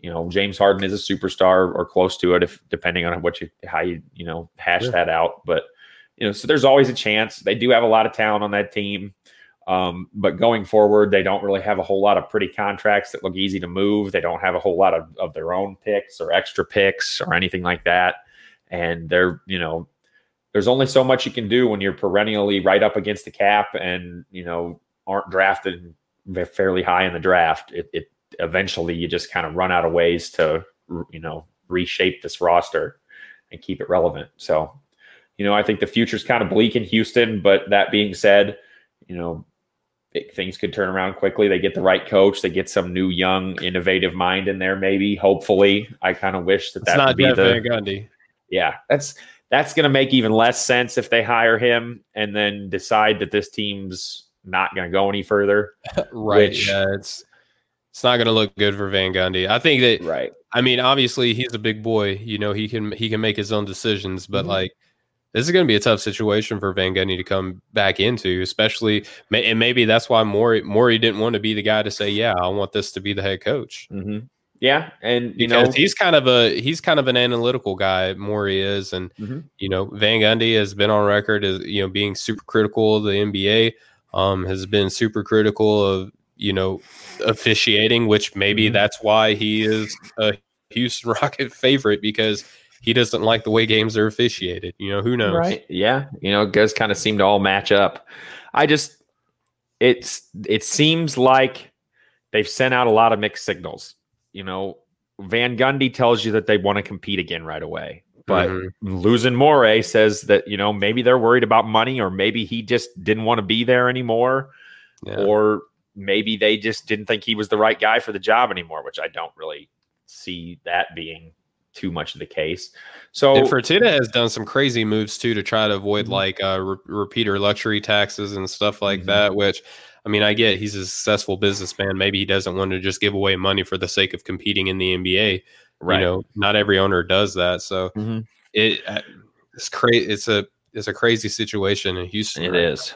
you know James Harden is a superstar or close to it, if depending on what you how you you know hash that out. But you know, so there's always a chance. They do have a lot of talent on that team. Um, but going forward, they don't really have a whole lot of pretty contracts that look easy to move. They don't have a whole lot of, of their own picks or extra picks or anything like that. And they're, you know, there's only so much you can do when you're perennially right up against the cap and, you know, aren't drafted fairly high in the draft. It, it eventually you just kind of run out of ways to, you know, reshape this roster and keep it relevant. So, you know, I think the future's kind of bleak in Houston. But that being said, you know, things could turn around quickly. They get the right coach. They get some new, young, innovative mind in there. Maybe, hopefully, I kind of wish that that would be Jeff the Van Gundy. yeah. That's that's going to make even less sense if they hire him and then decide that this team's not going to go any further. right. Which- yeah, it's it's not going to look good for Van Gundy. I think that Right. I mean, obviously he's a big boy. You know, he can he can make his own decisions, but Mhm. like this is going to be a tough situation for Van Gundy to come back into, especially and maybe that's why Morey Morey didn't want to be the guy to say, "Yeah, I want this to be the head coach." hmm Yeah, and you Because know, he's kind of a he's kind of an analytical guy. Morey is, and Mhm. you know Van Gundy has been on record as you know being super critical of the NBA. Um, has been super critical of you know officiating, which maybe Mhm. that's why he is a Houston Rocket favorite because he doesn't like the way games are officiated. You know who knows? Right. Yeah. You know, it does kind of seem to all match up. I just it's it seems like they've sent out a lot of mixed signals. You know, Van Gundy tells you that they want to compete again right away. But Mhm. losing Morey says that, you know, maybe they're worried about money or maybe he just didn't want to be there anymore. Yeah. Or maybe they just didn't think he was the right guy for the job anymore, which I don't really see that being too much of the case. So And Fertitta has done some crazy moves too to try to avoid Mhm. like uh, re- repeater luxury taxes and stuff like Mhm. that. Which, I mean, I get he's a successful businessman. Maybe he doesn't want to just give away money for the sake of competing in the NBA. right. You know, not every owner does that. So Mhm. it uh, it's crazy. It's a it's a crazy situation in Houston. It right is.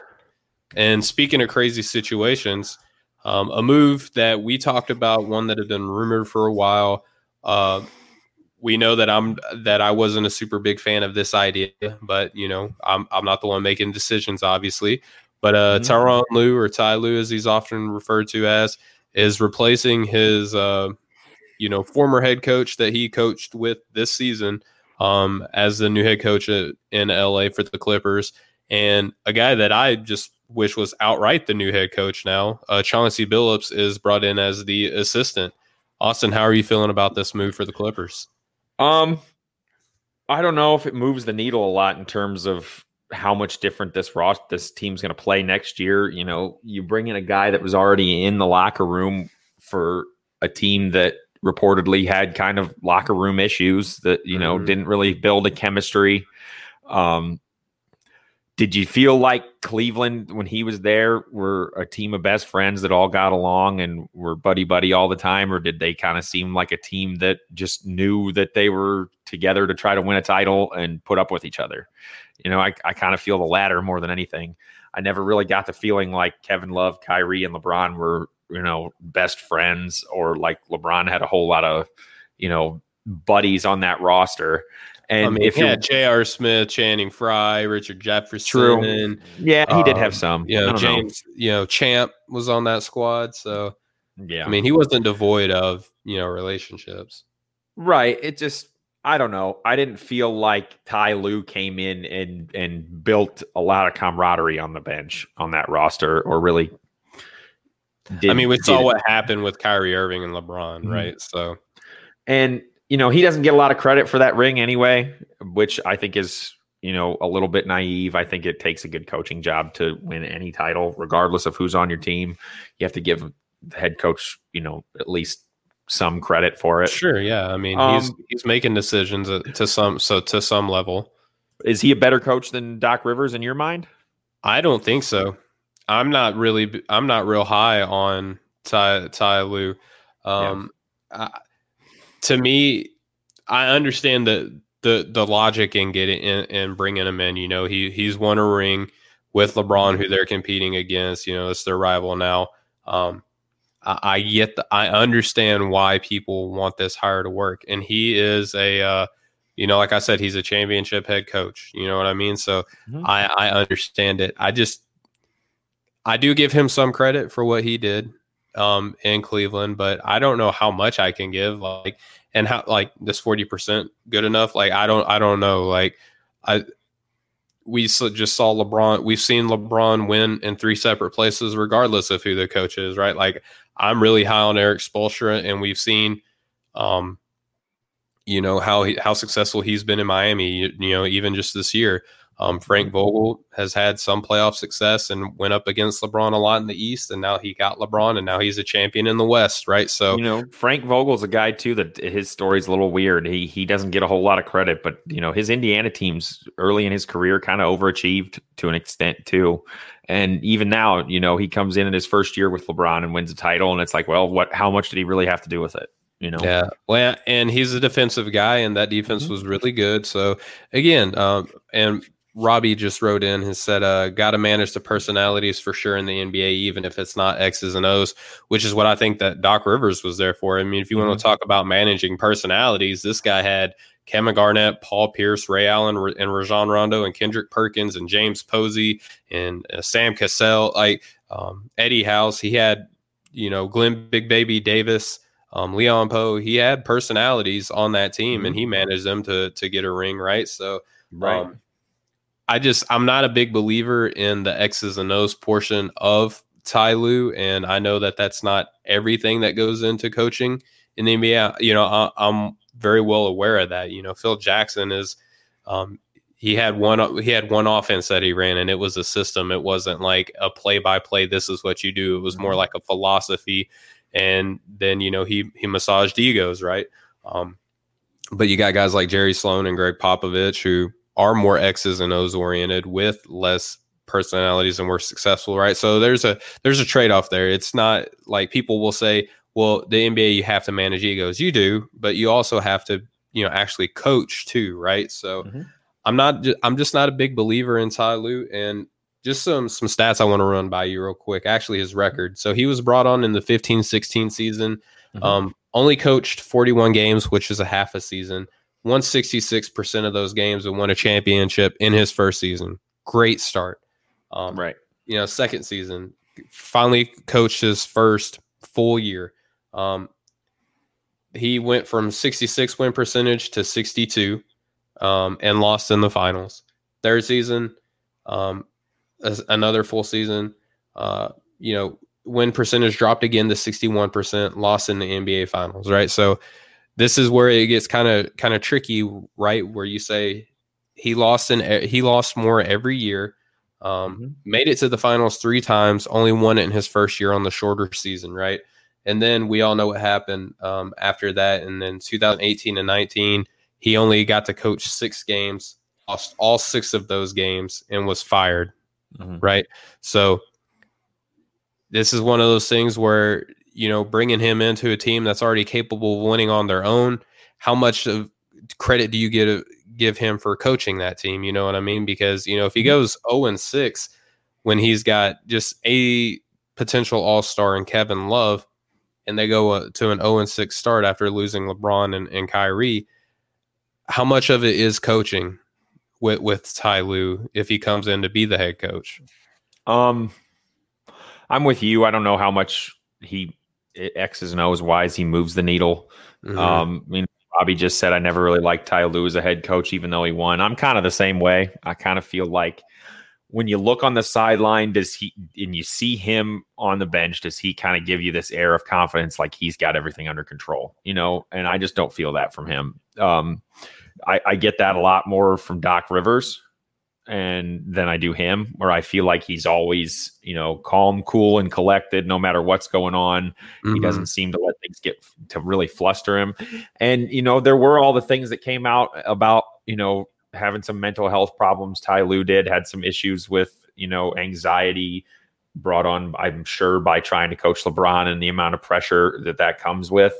and speaking of crazy situations, um, a move that we talked about, one that had been rumored for a while. Uh, we know that I'm that I wasn't a super big fan of this idea, but you know I'm I'm not the one making decisions, obviously. But uh, Mhm. Tyronn Lue or Ty Lue, as he's often referred to as, is replacing his uh, you know former head coach that he coached with this season um, as the new head coach uh, in LA for the Clippers, and a guy that I just wish was outright the new head coach now. Uh, Chauncey Billups is brought in as the assistant. Austin, how are you feeling about this move for the Clippers? Um, I don't know if it moves the needle a lot in terms of how much different this Ross this team's going to play next year. You know, you bring in a guy that was already in the locker room for a team that reportedly had kind of locker room issues that you know Mhm. didn't really build a chemistry. Um, did you feel like Cleveland when he was there were a team of best friends that all got along and were buddy buddy all the time, or did they kind of seem like a team that just knew that they were together to try to win a title and put up with each other? You know, I, I kind of feel the latter more than anything. I never really got the feeling like Kevin Love, Kyrie, and LeBron were, you know, best friends or like LeBron had a whole lot of, you know, buddies on that roster. And I mean, if yeah, J.R. Smith, Channing Frye, Richard Jefferson, True. and Yeah, he did Um, have some. you know James, you know Champ was on that squad. So Yeah. I mean, he wasn't devoid of you know relationships. right. It just I don't know. I didn't feel like Ty Lue came in and and built a lot of camaraderie on the bench on that roster or really did, I mean, we saw what happened with Kyrie Irving and LeBron, Mhm. right? So and you know, he doesn't get a lot of credit for that ring anyway, which I think is, you know, a little bit naive. I think it takes a good coaching job to win any title, regardless of who's on your team. You have to give the head coach, you know, at least some credit for it. sure, yeah. I mean, he's Um, he's making decisions to some so to some level. Is he a better coach than Doc Rivers in your mind? I don't think so. I'm not really. I'm not real high on Ty Ty Lue. Um, I, to me, I understand the the the logic in getting in and bringing him in. You know, he he's won a ring with LeBron, who they're competing against. You know, it's their rival now. Um, I, I get the, I understand why people want this hire to work, and he is a uh, you know, like I said, he's a championship head coach. You know what I mean? So mm-hmm. I I understand it. I just I do give him some credit for what he did um, in Cleveland, but I don't know how much I can give. Like and how like this 40% good enough? Like i don't i don't know. Like i we just saw lebron we've seen lebron win in three separate places regardless of who the coach is right? Like i'm really high on erik spoelstra and we've seen um you know how he, how successful he's been in miami you, you know even just this year um, Frank Vogel has had some playoff success and went up against LeBron a lot in the East, and now he got LeBron, and now he's a champion in the West, right? So you know, Frank Vogel's a guy too that his story's a little weird. He he doesn't get a whole lot of credit, but you know, his Indiana teams early in his career kind of overachieved to an extent too. And even now, you know, he comes in in his first year with LeBron and wins a title, and it's like, well, what? How much did he really have to do with it? you know. Yeah. Well, and he's a defensive guy, and that defense mm-hmm. was really good. So again, um, and Robbie just wrote in and said, uh, got to manage the personalities for sure in the NBA, even if it's not X's and O's, which is what I think that Doc Rivers was there for. I mean, if you mm-hmm. want to talk about managing personalities, this guy had Kevin Garnett, Paul Pierce, Ray Allen, and Rajon Rondo, and Kendrick Perkins, and James Posey, and uh, Sam Cassell, like um, Eddie House. He had, you know, Glenn Big Baby Davis. Um, Leon Powe, he had personalities on that team, mm-hmm. and he managed them to to get a ring, right? So, right. Um, I just I'm not a big believer in the X's and O's portion of Ty Lue, and I know that that's not everything that goes into coaching in the NBA. You know, I, am very well aware of that. You know, Phil Jackson is um, he had one he had one offense that he ran, and it was a system. It wasn't like a play by play. This is what you do. It was more mm-hmm. like a philosophy, and then you know he he massaged egos, right? Um, but you got guys like Jerry Sloan and Gregg Popovich who are more X's and O's oriented with less personalities and were successful, right? So there's a there's a trade off there. It's not like people will say, well, the NBA you have to manage egos. You do, but you also have to you know actually coach too, right? So mm-hmm. I'm not I'm just not a big believer in Ty Lue and just some some stats I want to run by you real quick. Actually, his record. So he was brought on in the 15-16 season. Mm-hmm. Um, only coached 41 games, which is a half a season won 66% of those games and won a championship in his first season. Great start. Um, right. You know, second season, finally coached his first full year. Um, he went from 66 win percentage to 62 um, and lost in the finals. Third season, um, another full season, uh, you know, win percentage dropped again to 61%, lost in the NBA finals, right? So, this is where it gets kind of kind of tricky, right? Where you say he lost in he lost more every year. Um, mm-hmm. Made it to the finals three times, only won it in his first year on the shorter season, right? And then we all know what happened um, after that. And then 2018 and 19, he only got to coach six games, lost all six of those games, and was fired, mm-hmm. right? So this is one of those things where you know, bringing him into a team that's already capable of winning on their own, how much of credit do you get give him for coaching that team? You know what I mean? Because you know, if he mm-hmm. goes zero and six when he's got just a potential All Star in Kevin Love, and they go uh, to an zero and six start after losing LeBron and, and Kyrie, how much of it is coaching with with Ty Lue if he comes in to be the head coach? Um, I'm with you. I don't know how much he X's and O's wise, he moves the needle. Mm-hmm. Um, I mean, Bobby just said I never really liked Ty Lue as a head coach, even though he won. I'm kind of the same way. I kind of feel like when you look on the sideline, does he and you see him on the bench, does he kind of give you this air of confidence, like he's got everything under control? You know, and I just don't feel that from him. Um, I, I get that a lot more from Doc Rivers and than I do him, where I feel like he's always, you know, calm, cool, and collected no matter what's going on. Mm-hmm. He doesn't seem to let things get to really fluster him. And, you know, there were all the things that came out about, you know, having some mental health problems. Ty Lue did, had some issues with, you know, anxiety brought on, I'm sure, by trying to coach LeBron and the amount of pressure that that comes with.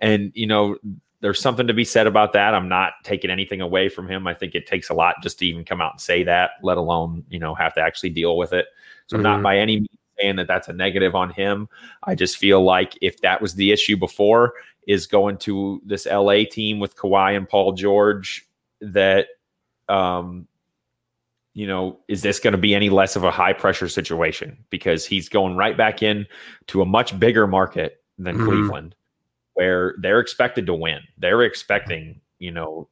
And, you know, there's something to be said about that. I'm not taking anything away from him. I think it takes a lot just to even come out and say that, let alone you know have to actually deal with it. So mm-hmm. I'm not by any means saying that that's a negative on him. I just feel like if that was the issue before, is going to this LA team with Kawhi and Paul George, that um, you know, is this going to be any less of a high pressure situation? Because he's going right back in to a much bigger market than mm-hmm. Cleveland, where they're expected to win. They're expecting, you know,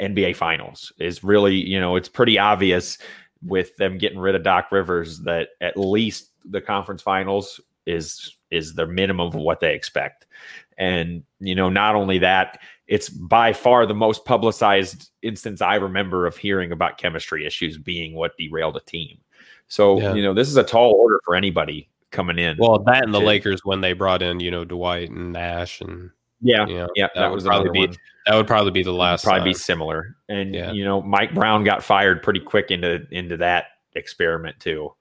NBA finals is really, you know, it's pretty obvious with them getting rid of Doc Rivers that at least the conference finals is is the minimum of what they expect. And, you know, not only that, it's by far the most publicized instance I remember of hearing about chemistry issues being what derailed a team. So, yeah. you know, this is a tall order for anybody coming in. Well, that and the Lakers when they brought in, you know, Dwight and Nash and yeah, you know, yeah, that, that would probably be one. that would probably be the last. Probably be similar, and yeah. you know, Mike Brown got fired pretty quick into into that experiment too.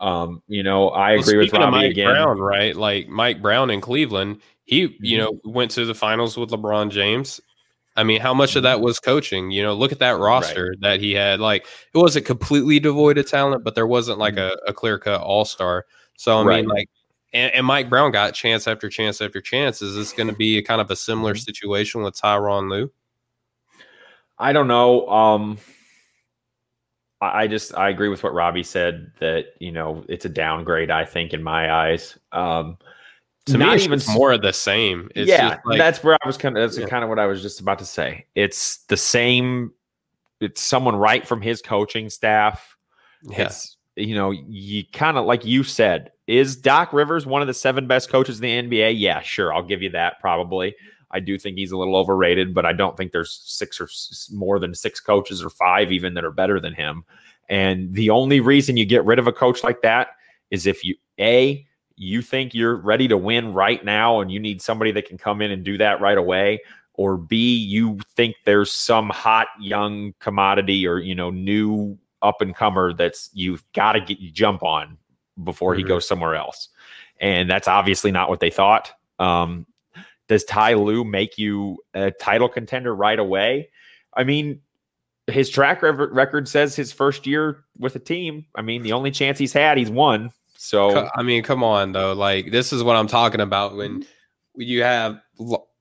Um, you know, I well, agree with Robbie Mike again. Brown, right? Like Mike Brown in Cleveland, he, you mm-hmm. know, went to the finals with LeBron James. I mean, how much of that was coaching? You know, look at that roster right. that he had. Like, it wasn't completely devoid of talent, but there wasn't like mm-hmm. a, a clear cut all star. So, I right. mean, like, and, and, Mike Brown got chance after chance after chance. Is this going to be a kind of a similar situation with Tyronn Lue? I don't know. Um, I, I just I agree with what Robbie said that you know it's a downgrade. I think in my eyes. Um, to not me, even more of the same. It's yeah, like, that's where I was kind of. That's yeah. kind of what I was just about to say. It's the same. It's someone right from his coaching staff. Yeah. It's you know you kind of like you said. Is Doc Rivers one of the seven best coaches in the NBA? Yeah, sure, I'll give you that. Probably. I do think he's a little overrated, but I don't think there's six or more than six coaches or five even that are better than him. And the only reason you get rid of a coach like that is if you a you think you're ready to win right now and you need somebody that can come in and do that right away or b you think there's some hot young commodity or you know new up and comer that's you've got to get you jump on before mm-hmm. he goes somewhere else and that's obviously not what they thought um, does Ty Lue make you a title contender right away i mean his track record says his first year with a team i mean the only chance he's had he's won so I mean, come on though. Like this is what I'm talking about when you have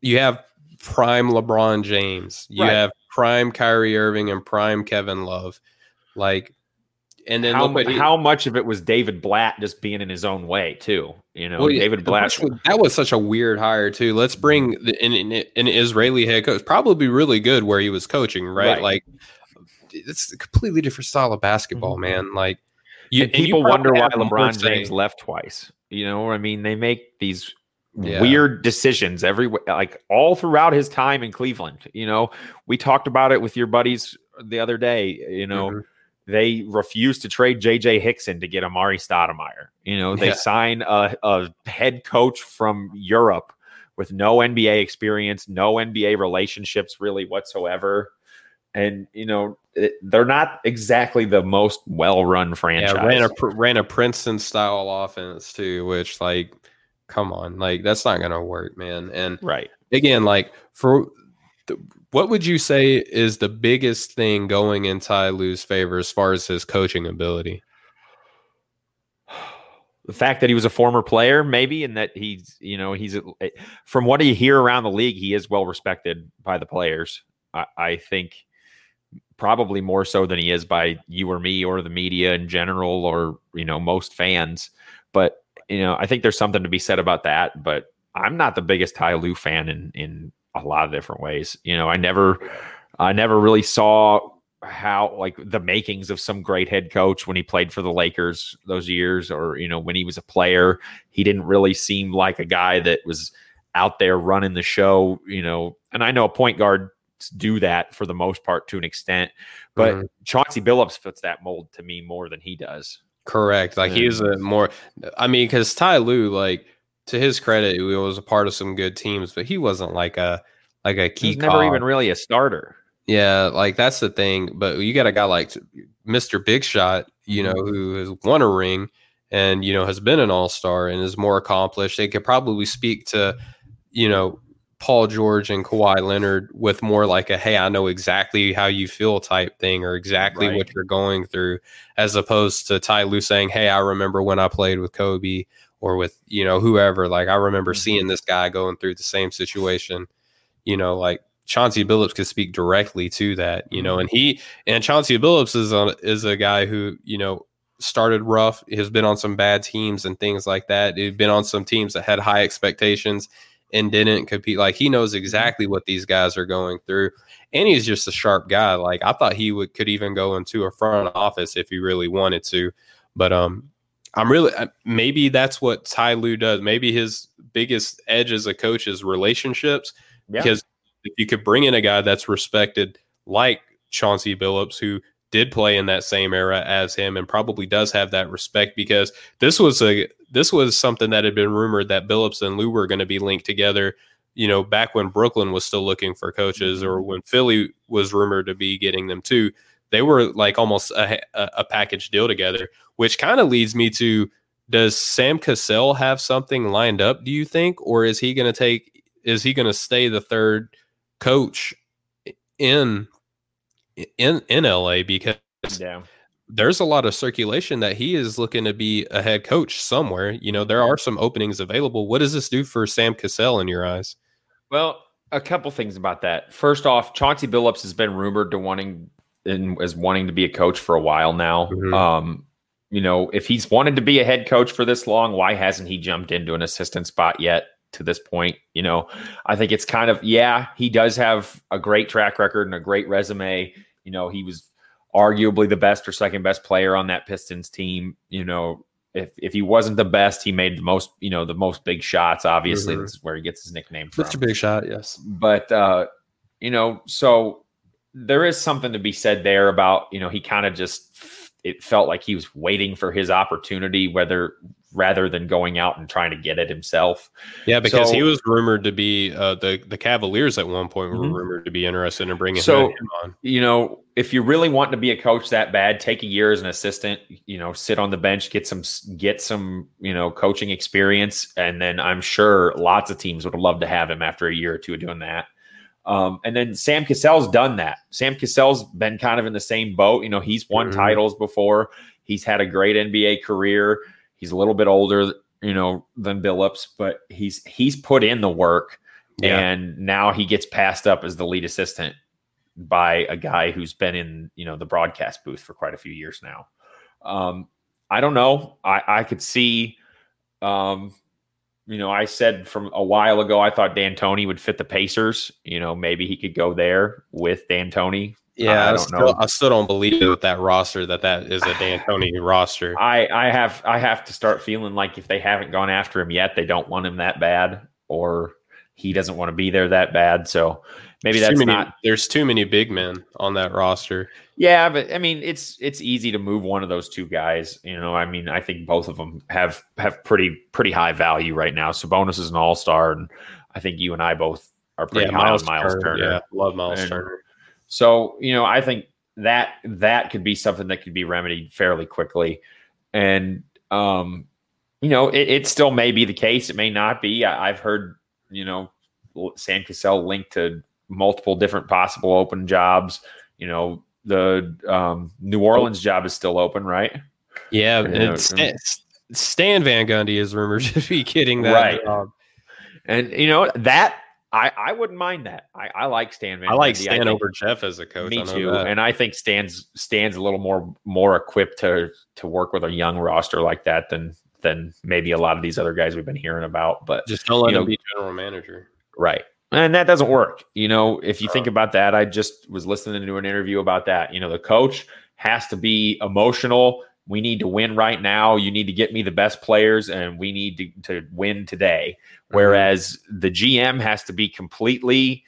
you have prime LeBron James, you right. have prime Kyrie Irving and prime Kevin Love. Like and then how, how much of it was David Blatt just being in his own way too? You know, well, David Blatt. That was such a weird hire too. Let's bring the, an, an, Israeli head coach, probably really good where he was coaching, right? right. Like it's a completely different style of basketball, mm-hmm. man. Like you, and people you wonder why LeBron James left twice. You know, I mean, they make these yeah. weird decisions every like all throughout his time in Cleveland. You know, we talked about it with your buddies the other day. You know, mm-hmm. They refuse to trade JJ Hickson to get Amar'e Stoudemire. You know, they yeah. sign a, a head coach from Europe with no NBA experience, no NBA relationships really whatsoever and you know it, they're not exactly the most well-run franchise. Yeah, ran a ran a Princeton style offense too, which like, come on, like that's not gonna work, man. And right again, like for the, what would you say is the biggest thing going in Ty Lue's favor as far as his coaching ability? The fact that he was a former player, maybe, and that he's, you know, he's eh, from what you hear around the league, he is well respected by the players. I, I think probably more so than he is by you or me or the media in general or you know most fans but you know i think there's something to be said about that but i'm not the biggest Ty Lue fan in in a lot of different ways you know i never i never really saw how like the makings of some great head coach when he played for the Lakers those years or you know when he was a player he didn't really seem like a guy that was out there running the show you know and I know a point guard do that for the most part to an extent. But mm-hmm. Chauncey Billups fits that mold to me more than he does. Correct. Like he's a more, I mean, because Ty Lue, like to his credit, he was a part of some good teams, but he wasn't like a like a key. He's never even really a starter. Yeah, like that's the thing. But you got a guy like Mr. Big Shot, you know, mm-hmm. who has won a ring and you know has been an all star and is more accomplished. They could probably speak to, you know, Paul George and Kawhi Leonard with more like a hey, I know exactly how you feel type thing or exactly right. what you're going through, as opposed to Ty Lue saying, Hey, I remember when I played with Kobe or with, you know, whoever. Like I remember mm-hmm. seeing this guy going through the same situation. You know, like Chauncey Billups could speak directly to that, you know, mm-hmm. and he and Chauncey Billups is a is a guy who, you know, started rough, has been on some bad teams and things like that. He's been on some teams that had high expectations and didn't compete. Like he knows mm-hmm. exactly what these guys are going through, and he's just a sharp guy. Like I thought he would could even go into a front office if he really wanted to, but um, I'm really uh, maybe that's what Ty Lue does. Maybe his biggest edge as a coach is relationships yeah. because if you could bring in a guy that's respected like Chauncey Billups, who did play in that same era as him and probably does have that respect because this was a this was something that had been rumored that Billups and Lue were going to be linked together. You know, back when Brooklyn was still looking for coaches, or mm-hmm. when Philly was rumored to be getting them too, they were like almost a, a package deal together. Which kind of leads me to: Does Sam Cassell have something lined up? Do you think, or is he going to take? Is he going to stay the third coach in in in LA because yeah. there's a lot of circulation that he is looking to be a head coach somewhere. You know, there are some openings available. What does this do for Sam Cassell in your eyes? Well, a couple things about that. First off, Chauncey Billups has been rumored to wanting and is wanting to be a coach for a while now. Mm-hmm. Um, you know, if he's wanted to be a head coach for this long, why hasn't he jumped into an assistant spot yet? to this point. You know, I think it's kind of, yeah, he does have a great track record and a great resume. You know, he was arguably the best or second best player on that Pistons team. You know, if if he wasn't the best, he made the most, you know, the most big shots. Obviously, mm-hmm. this is where he gets his nickname from. Such a big shot, yes. But uh, you know, so there is something to be said there about, you know, he kind of just it felt like he was waiting for his opportunity, whether rather than going out and trying to get it himself. Yeah, because so, he was rumored to be uh, the the Cavaliers at one point were mm-hmm. rumored to be interested in bringing so, him on. You know, if you really want to be a coach that bad, take a year as an assistant. You know, sit on the bench, get some get some you know coaching experience, and then I'm sure lots of teams would love to have him after a year or two of doing that. Um, and then Sam Cassell's done that. Sam Cassell's been kind of in the same boat. You know, he's won mm-hmm. titles before. He's had a great NBA career. He's a little bit older, you know, than Billups, but he's he's put in the work, yeah. and now he gets passed up as the lead assistant by a guy who's been in you know the broadcast booth for quite a few years now. Um, I don't know. I I could see. Um, you know, I said from a while ago I thought D'Antoni would fit the Pacers. You know, maybe he could go there with D'Antoni yeah, I, I don't still, know. I still don't believe it with that roster that that is a D'Antoni roster. I I have I have to start feeling like if they haven't gone after him yet, they don't want him that bad, or he doesn't want to be there that bad. So maybe there's that's many, not. There's too many big men on that roster. Yeah, but I mean, it's it's easy to move one of those two guys. You know, I mean, I think both of them have have pretty pretty high value right now. Sabonis is an all star, and I think you and I both are pretty yeah, high Miles on Miles Turner. Turner. Yeah, love Miles and, Turner. So, you know, I think that that could be something that could be remedied fairly quickly. And um, you know, it, it still may be the case. It may not be. I, have heard, you know, Sam Cassell linked to multiple different possible open jobs. You know, the um, New Orleans job is still open, right? Yeah, and Stan, Stan, Van Gundy is rumored to be getting that right. Job. And you know that I, I wouldn't mind that. I, I like Stan. Van I like Stan I think, over Jeff as a coach. Me too. That. And I think Stan's Stan's a little more more equipped to to work with a young roster like that than than maybe a lot of these other guys we've been hearing about. But just don't let him know, be general manager. Right. And that doesn't work. You know, if you think about that, I just was listening to an interview about that. You know, the coach has to be emotional we need to win right now. You need to get me the best players, and we need to, to win today. Mm-hmm. Whereas the GM has to be completely,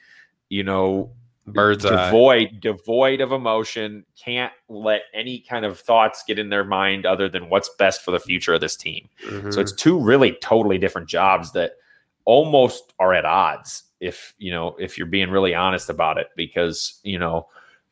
you know, Bird's devoid eye. devoid of emotion. Can't let any kind of thoughts get in their mind other than what's best for the future of this team. Mm-hmm. So it's two really totally different jobs that almost are at odds. If you know, if you're being really honest about it, because you know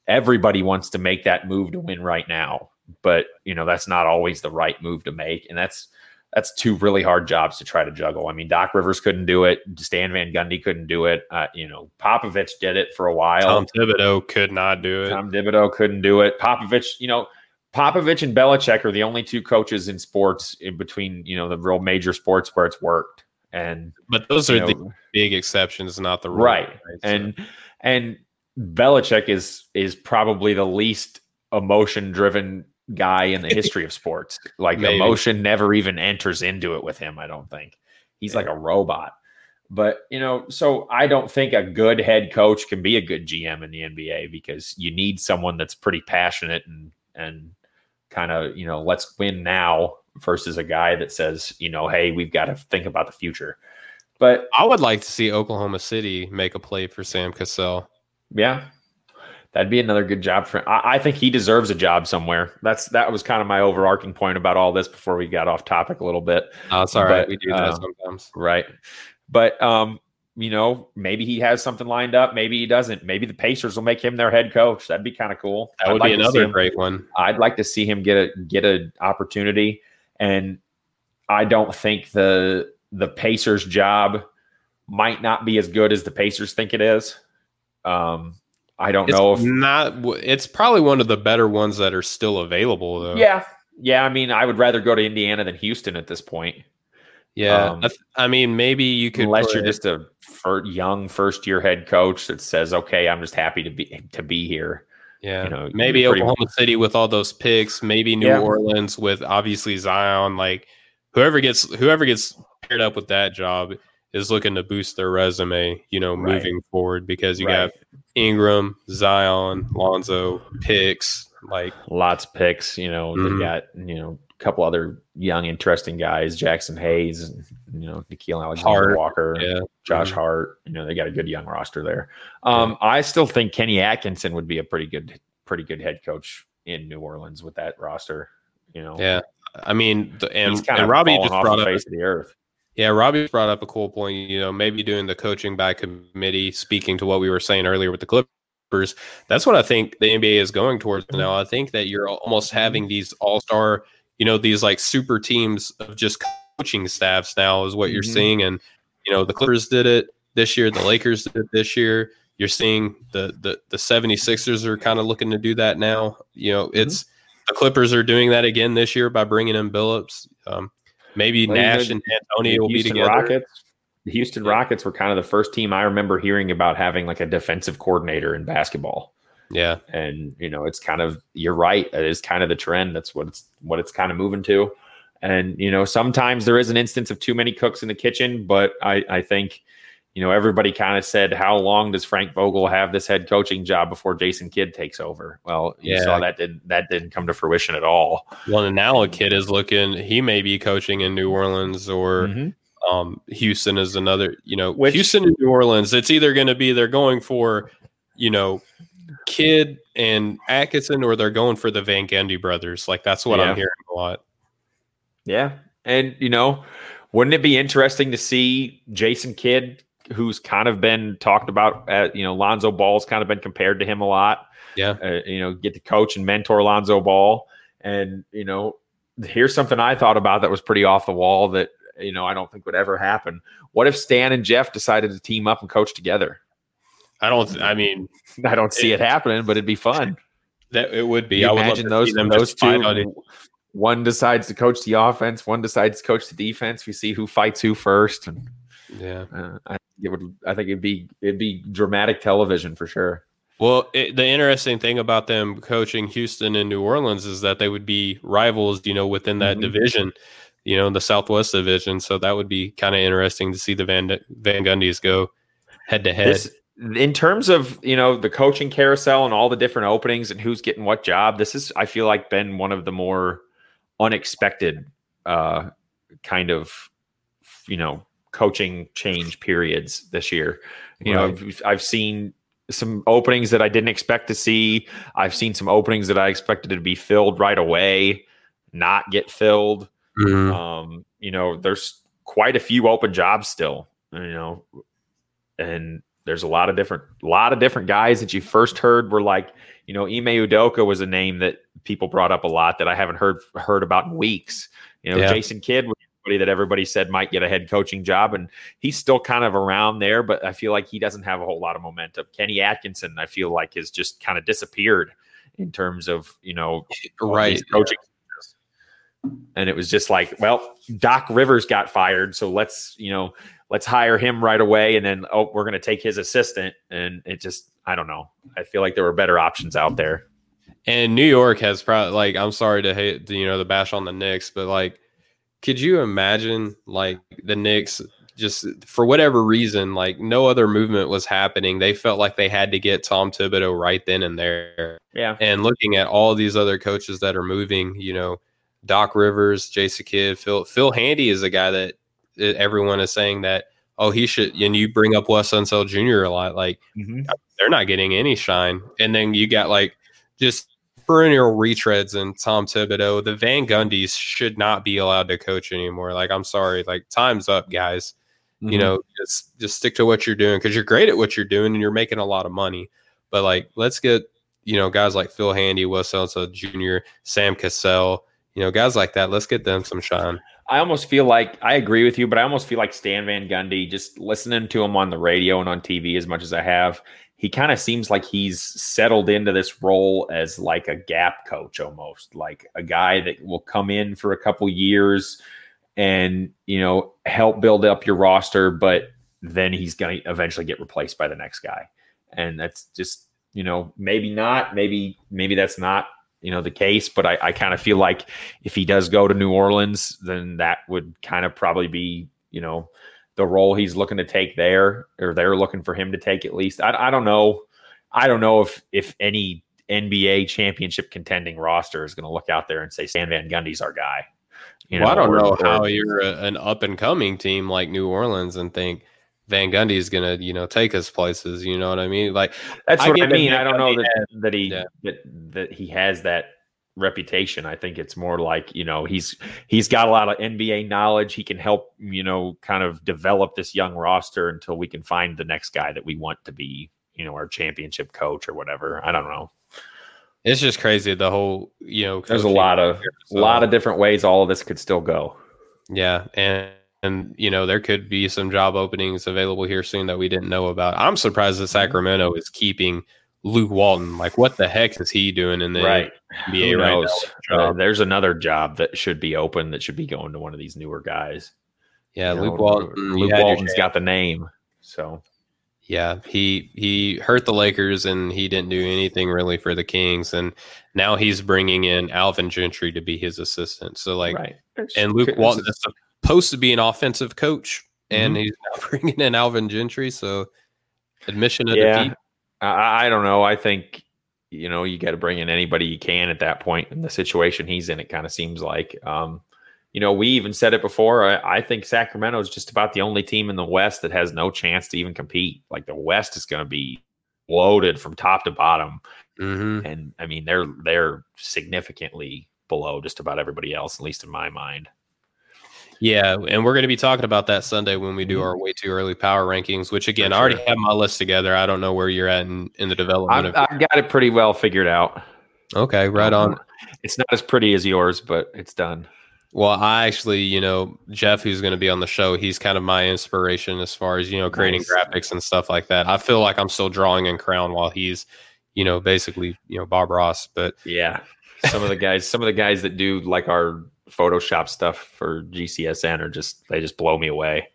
everybody wants to make that move to win right now but you know that's not always the right move to make and that's that's two really hard jobs to try to juggle. I mean, Doc Rivers couldn't do it. Stan Van Gundy couldn't do it. Uh, you know, Popovich did it for a while. Tom Thibodeau could not do it. Tom Thibodeau couldn't do it. Popovich, you know, Popovich and Belichick are the only two coaches in sports in between, you know, the real major sports where it's worked. And but those are know, the big exceptions, not the rule, right. right? So. And and Belichick is is probably the least emotion driven guy in the history of sports. Like Maybe. emotion never even enters into it with him. I don't think he's yeah. like a robot. But you know, so I don't think a good head coach can be a good GM in the NBA because you need someone that's pretty passionate and and kind of you know let's win now versus a guy that says you know hey we've got to think about the future. But I would like to see Oklahoma City make a play for Sam Cassell. Yeah, that'd be another good job for him. I, I, think he deserves a job somewhere. That's that was kind of my overarching point about all this before we got off topic a little bit. Oh, it's all but, right. We do that uh, sometimes. Right. But um, you know, maybe he has something lined up, maybe he doesn't. Maybe the Pacers will make him their head coach. That'd be kind of cool. That would like be another great one. I'd like to see him get a get an opportunity. And I don't think the the Pacers job might not be as good as the Pacers think it is. Um, I don't it's know if not. It's probably one of the better ones that are still available, though. Yeah, yeah. I mean, I would rather go to Indiana than Houston at this point. Yeah, um, I mean, maybe you could unless you're just a young first year head coach that says, "Okay, I'm just happy to be to be here." Yeah, you know, maybe Oklahoma much. City with all those picks, maybe New yeah. Orleans with obviously Zion. Like whoever gets whoever gets paired up with that job is looking to boost their resume, you know, right. moving forward because you right. got Ingram, Zion, Lonzo, picks, like lots of picks. You know, mm-hmm. they got you know a couple other young, interesting guys, Jaxson Hayes, you know, Nickeil Alexander Hart, Walker, yeah. Josh mm-hmm. Hart. You know, they got a good young roster there. Um. I still think Kenny Atkinson would be a pretty good, pretty good head coach in New Orleans with that roster. You know, yeah. I mean, the, and, and Robbie just brought the up face of the earth. Yeah, Robbie brought up a cool point. You know, maybe doing the coaching by committee, speaking to what we were saying earlier with the Clippers. That's what I think the NBA is going towards now. I think that you're almost having these all star, you know, these like super teams of just coaching staffs now is what you're mm-hmm. seeing. And, you know, the Clippers did it this year, the Lakers did it this year. You're seeing the the the 76ers are kind of looking to do that now. You know, it's mm-hmm. the Clippers are doing that again this year by bringing in Billups. Um, Maybe well, Nash and D'Antoni will be together. Rockets, the Houston Rockets were kind of the first team I remember hearing about having like a defensive coordinator in basketball. Yeah, and you know it's kind of you're right. It is kind of the trend. That's what it's what it's kind of moving to. And you know sometimes there is an instance of too many cooks in the kitchen, but I I think you know, everybody kind of said, how long does Frank Vogel have this head coaching job before Jason Kidd takes over? Well, you yeah. saw that did that didn't come to fruition at all. Well, and now a Kidd is looking; he may be coaching in New Orleans or mm-hmm. um, Houston is another. You know, Which, Houston and New Orleans. It's either going to be they're going for, you know, Kidd and Atkinson, or they're going for the Van Gundy brothers. Like that's what yeah. I'm hearing a lot. Yeah, and you know, wouldn't it be interesting to see Jason Kidd who's kind of been talked about. At, you know, Lonzo Ball's kind of been compared to him a lot. Yeah, uh, you know, get to coach and mentor Lonzo Ball, and you know, here's something I thought about that was pretty off the wall that you know I don't think would ever happen. What if Stan and Jeff decided to team up and coach together? I don't. I mean, I don't see it, it happening, but it'd be fun. That it would be. I would imagine those those two. One decides to coach the offense. One decides to coach the defense. We see who fights who first. And yeah, uh, I it would. I think it'd be it'd be dramatic television for sure. Well, it, the interesting thing about them coaching Houston and New Orleans is that they would be rivals, you know, within that mm-hmm. division, you know, in the Southwest division. So that would be kind of interesting to see the Van Van Gundys go head to head. In terms of you know the coaching carousel and all the different openings and who's getting what job, this is I feel like been one of the more unexpected uh, kind of you know coaching change periods this year. You right. know, I've, I've seen some openings that I didn't expect to see. I've seen some openings that I expected to be filled right away, not get filled. Mm-hmm. Um, you know, there's quite a few open jobs still, you know, and there's a lot of different, lot of different guys that you first heard were like, you know, Ime Udoka was a name that people brought up a lot that I haven't heard heard about in weeks. You know, yeah. Jason Kidd was somebody that everybody said might get a head coaching job, and he's still kind of around there. But I feel like he doesn't have a whole lot of momentum. Kenny Atkinson, I feel like, has just kind of disappeared in terms of you know right coaching. And it was just like, well, Doc Rivers got fired, so let's you know let's hire him right away, and then oh, we're going to take his assistant, and it just I don't know. I feel like there were better options out there. And New York has probably like I'm sorry to hate you know the bash on the Knicks, but like, could you imagine like the Knicks just for whatever reason like no other movement was happening? They felt like they had to get Tom Thibodeau right then and there. Yeah. And looking at all these other coaches that are moving, you know, Doc Rivers, Jason Kidd, Phil Phil Handy is a guy that everyone is saying that oh he should and you bring up Wes Unseld Jr. a lot like mm-hmm. they're not getting any shine. And then you got like just perennial retreads and Tom Thibodeau, the Van Gundys should not be allowed to coach anymore. Like, I'm sorry, like time's up, guys. Mm-hmm. You know, just just stick to what you're doing because you're great at what you're doing and you're making a lot of money. But like, let's get you know guys like Phil Handy, Wes Unseld Jr., Sam Cassell, you know, guys like that. Let's get them some shine. I almost feel like I agree with you, but I almost feel like Stan Van Gundy, just listening to him on the radio and on TV as much as I have, he kind of seems like he's settled into this role as like a gap coach almost like a guy that will come in for a couple years and you know help build up your roster but then he's going to eventually get replaced by the next guy. And that's just you know maybe not maybe maybe that's not you know the case but i, I kind of feel like if he does go to new orleans then that would kind of probably be you know the role he's looking to take there, or they're looking for him to take at least. I, I don't know. I don't know if if any NBA championship contending roster is going to look out there and say Stan Van Gundy's our guy. You know, well, I don't or, know how or, you're a, an up and coming team like New Orleans and think Van Gundy is going to, you know, take us places. You know what I mean? Like that's what I, I mean. I don't know that, that he yeah. that that he has that reputation. I think it's more like, you know, he's he's got a lot of NBA knowledge. He can help, you know, kind of develop this young roster until we can find the next guy that we want to be, you know, our championship coach or whatever. I don't know. It's just crazy the whole, you know, there's a lot of a lot of different ways all of this could still go. Yeah, and and you know there could be some job openings available here soon that we didn't know about. I'm surprised that mm-hmm. Sacramento is keeping Luke Walton. Like, what the heck is he doing in the right. NBA Who right now? Uh, there's another job that should be open that should be going to one of these newer guys. Yeah, you Luke know, Walton. Luke Walton's got the name. So yeah, he he hurt the Lakers and he didn't do anything really for the Kings, and now he's bringing in Alvin Gentry to be his assistant. So like, right. and Luke Walton is supposed to be an offensive coach, and mm-hmm. he's now bringing in Alvin Gentry. So admission of yeah. defeat. I, I don't know. I think you know you got to bring in anybody you can at that point in the situation he's in. It kind of seems like. Um, you know, we even said it before. I, I, think Sacramento is just about the only team in the West that has no chance to even compete. Like the West is going to be loaded from top to bottom, mm-hmm. and I mean they're they're significantly below just about everybody else, at least in my mind. Yeah, and we're going to be talking about that Sunday when we do mm-hmm. our way too early power rankings. Which again, sure. I already have my list together. I don't know where you're at in, in the development. I've, I've got it pretty well figured out. Okay, right on. It's not as pretty as yours, but it's done. Well, I actually, you know, Jeff, who's going to be on the show, he's kind of my inspiration as far as you know creating nice. graphics and stuff like that. I feel like I'm still drawing in Crown while he's, you know, basically, you know, Bob Ross. But yeah, some of the guys, some of the guys that do like our Photoshop stuff for GCSN are just they just blow me away.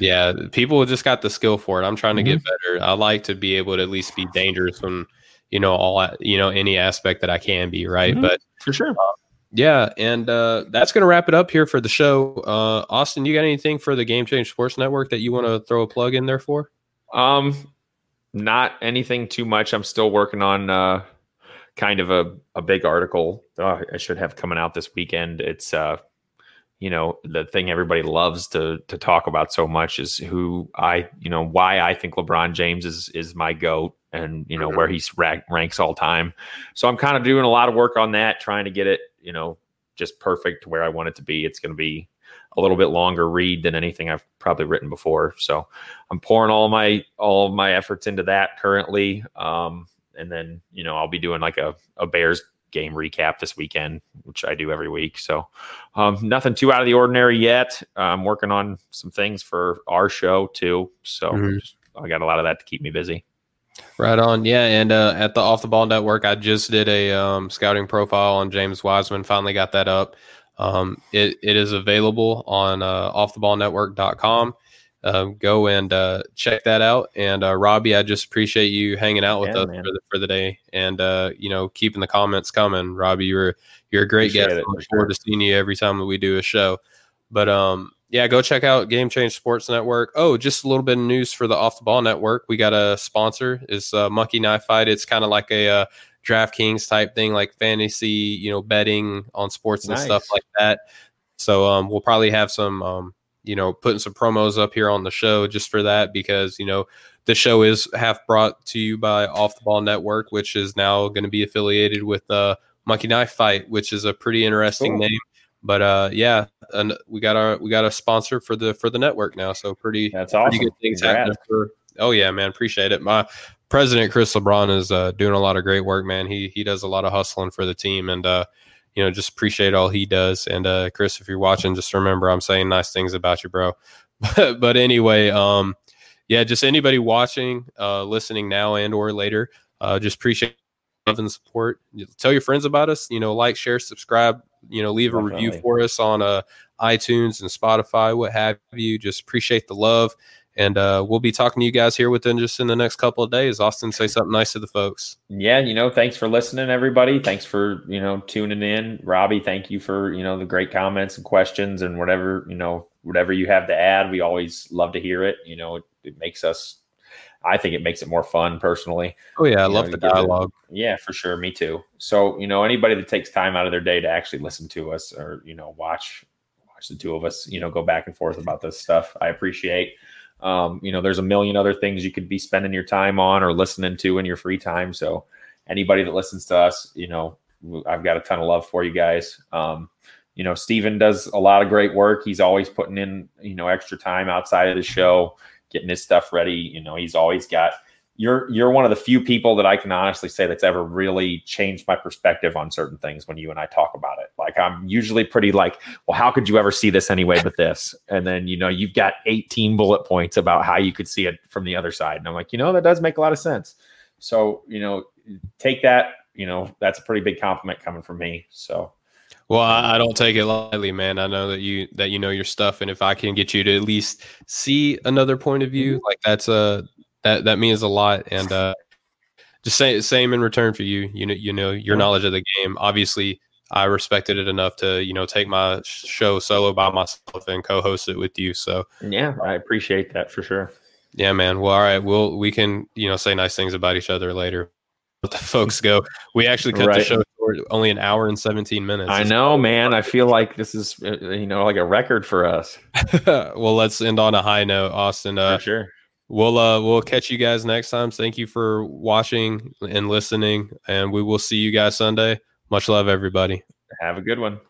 Yeah, people just got the skill for it. I'm trying to mm-hmm. get better. I like to be able to at least be dangerous when you know all you know any aspect that I can be right. Mm-hmm. But for sure, uh, yeah, and uh, that's going to wrap it up here for the show. Uh, Austin, you got anything for the Game Change Sports Network that you want to throw a plug in there for? Um, not anything too much. I'm still working on uh kind of a, a big article oh, I should have coming out this weekend. It's uh you know the thing everybody loves to to talk about so much is who I you know why I think LeBron James is is my goat and you know mm-hmm. where he's rank, ranks all time. So I'm kind of doing a lot of work on that, trying to get it you know just perfect where I want it to be. It's going to be a little bit longer read than anything I've probably written before. So I'm pouring all my all of my efforts into that currently. Um, and then you know I'll be doing like a, a Bears game recap this weekend, which I do every week. So um, nothing too out of the ordinary yet. I'm working on some things for our show too. So mm-hmm. just, I got a lot of that to keep me busy. Right on, yeah. And uh, at the Off the Ball Network, I just did a um, scouting profile on James Wiseman. Finally got that up. Um, it, it is available on uh, offtheballnetwork.com. Um, go and uh, check that out. And uh, Robbie, I just appreciate you hanging out with yeah, us for the, for the day and uh, you know keeping the comments coming. Robbie, you're you're a great appreciate guest. I look forward to seeing you every time that we do a show. But um, yeah, go check out Game Change Sports Network. Oh, just a little bit of news for the Off the Ball Network. We got a sponsor. It's uh, Monkey Knife Fight. It's kind of like a uh, DraftKings type thing, like fantasy, you know, betting on sports and nice. stuff like that. So um, we'll probably have some, um, you know, putting some promos up here on the show just for that because you know the show is half brought to you by Off the Ball Network, which is now going to be affiliated with uh, Monkey Knife Fight, which is a pretty interesting cool. name. But uh, yeah, and we got our we got a sponsor for the for the network now, so pretty that's awesome. Pretty good things happening for. Oh yeah, man, appreciate it. My president Chris LeBron is uh, doing a lot of great work, man. He he does a lot of hustling for the team, and uh, you know, just appreciate all he does. And uh, Chris, if you're watching, just remember I'm saying nice things about you, bro. but, but anyway, um, yeah, just anybody watching, uh, listening now and or later, uh, just appreciate love and support. Tell your friends about us. You know, like, share, subscribe. You know, leave Definitely. a review for us on uh, iTunes and Spotify, what have you. Just appreciate the love and uh, we'll be talking to you guys here within just in the next couple of days. Austin, say something nice to the folks. Yeah, you know, thanks for listening, everybody. Thanks for you know tuning in, Robbie. Thank you for you know the great comments and questions and whatever you know whatever you have to add. We always love to hear it. You know, it, it makes us. I think it makes it more fun personally. Oh yeah, I you love know, the dialogue. yeah, for sure. Me too. So you know, anybody that takes time out of their day to actually listen to us or you know watch watch the two of us, you know, go back and forth about this stuff, I appreciate. Um, you know, there's a million other things you could be spending your time on or listening to in your free time. So anybody that listens to us, you know, I've got a ton of love for you guys. Um, you know, Stephen does a lot of great work. He's always putting in, you know, extra time outside of the show, getting his stuff ready. You know, he's always got you're you're one of the few people that I can honestly say that's ever really changed my perspective on certain things when you and I talk about it. Like I'm usually pretty like, well, how could you ever see this anyway but this? And then you know you've got 18 bullet points about how you could see it from the other side. And I'm like, you know, that does make a lot of sense. So, you know, take that, you know, that's a pretty big compliment coming from me. So well, I, don't take it lightly, man. I know that you that you know your stuff, and if I can get you to at least see another point of view, mm-hmm. like that's a that that means a lot. And uh, just say same in return for you. You know, you know your knowledge of the game. Obviously, I respected it enough to you know take my show solo by myself and co-host it with you. So yeah, I appreciate that for sure. Yeah, man. Well, all right. We'll we can you know say nice things about each other later. Let the folks go. We actually cut right. the show short, only an hour and seventeen minutes. I know, man. I feel like this is uh, you know like a record for us. well, let's end on a high note, Austin. Uh, for sure We'll uh we'll catch you guys next time. Thank you for watching and listening, and we will see you guys Sunday. Much love, everybody. Have a good one.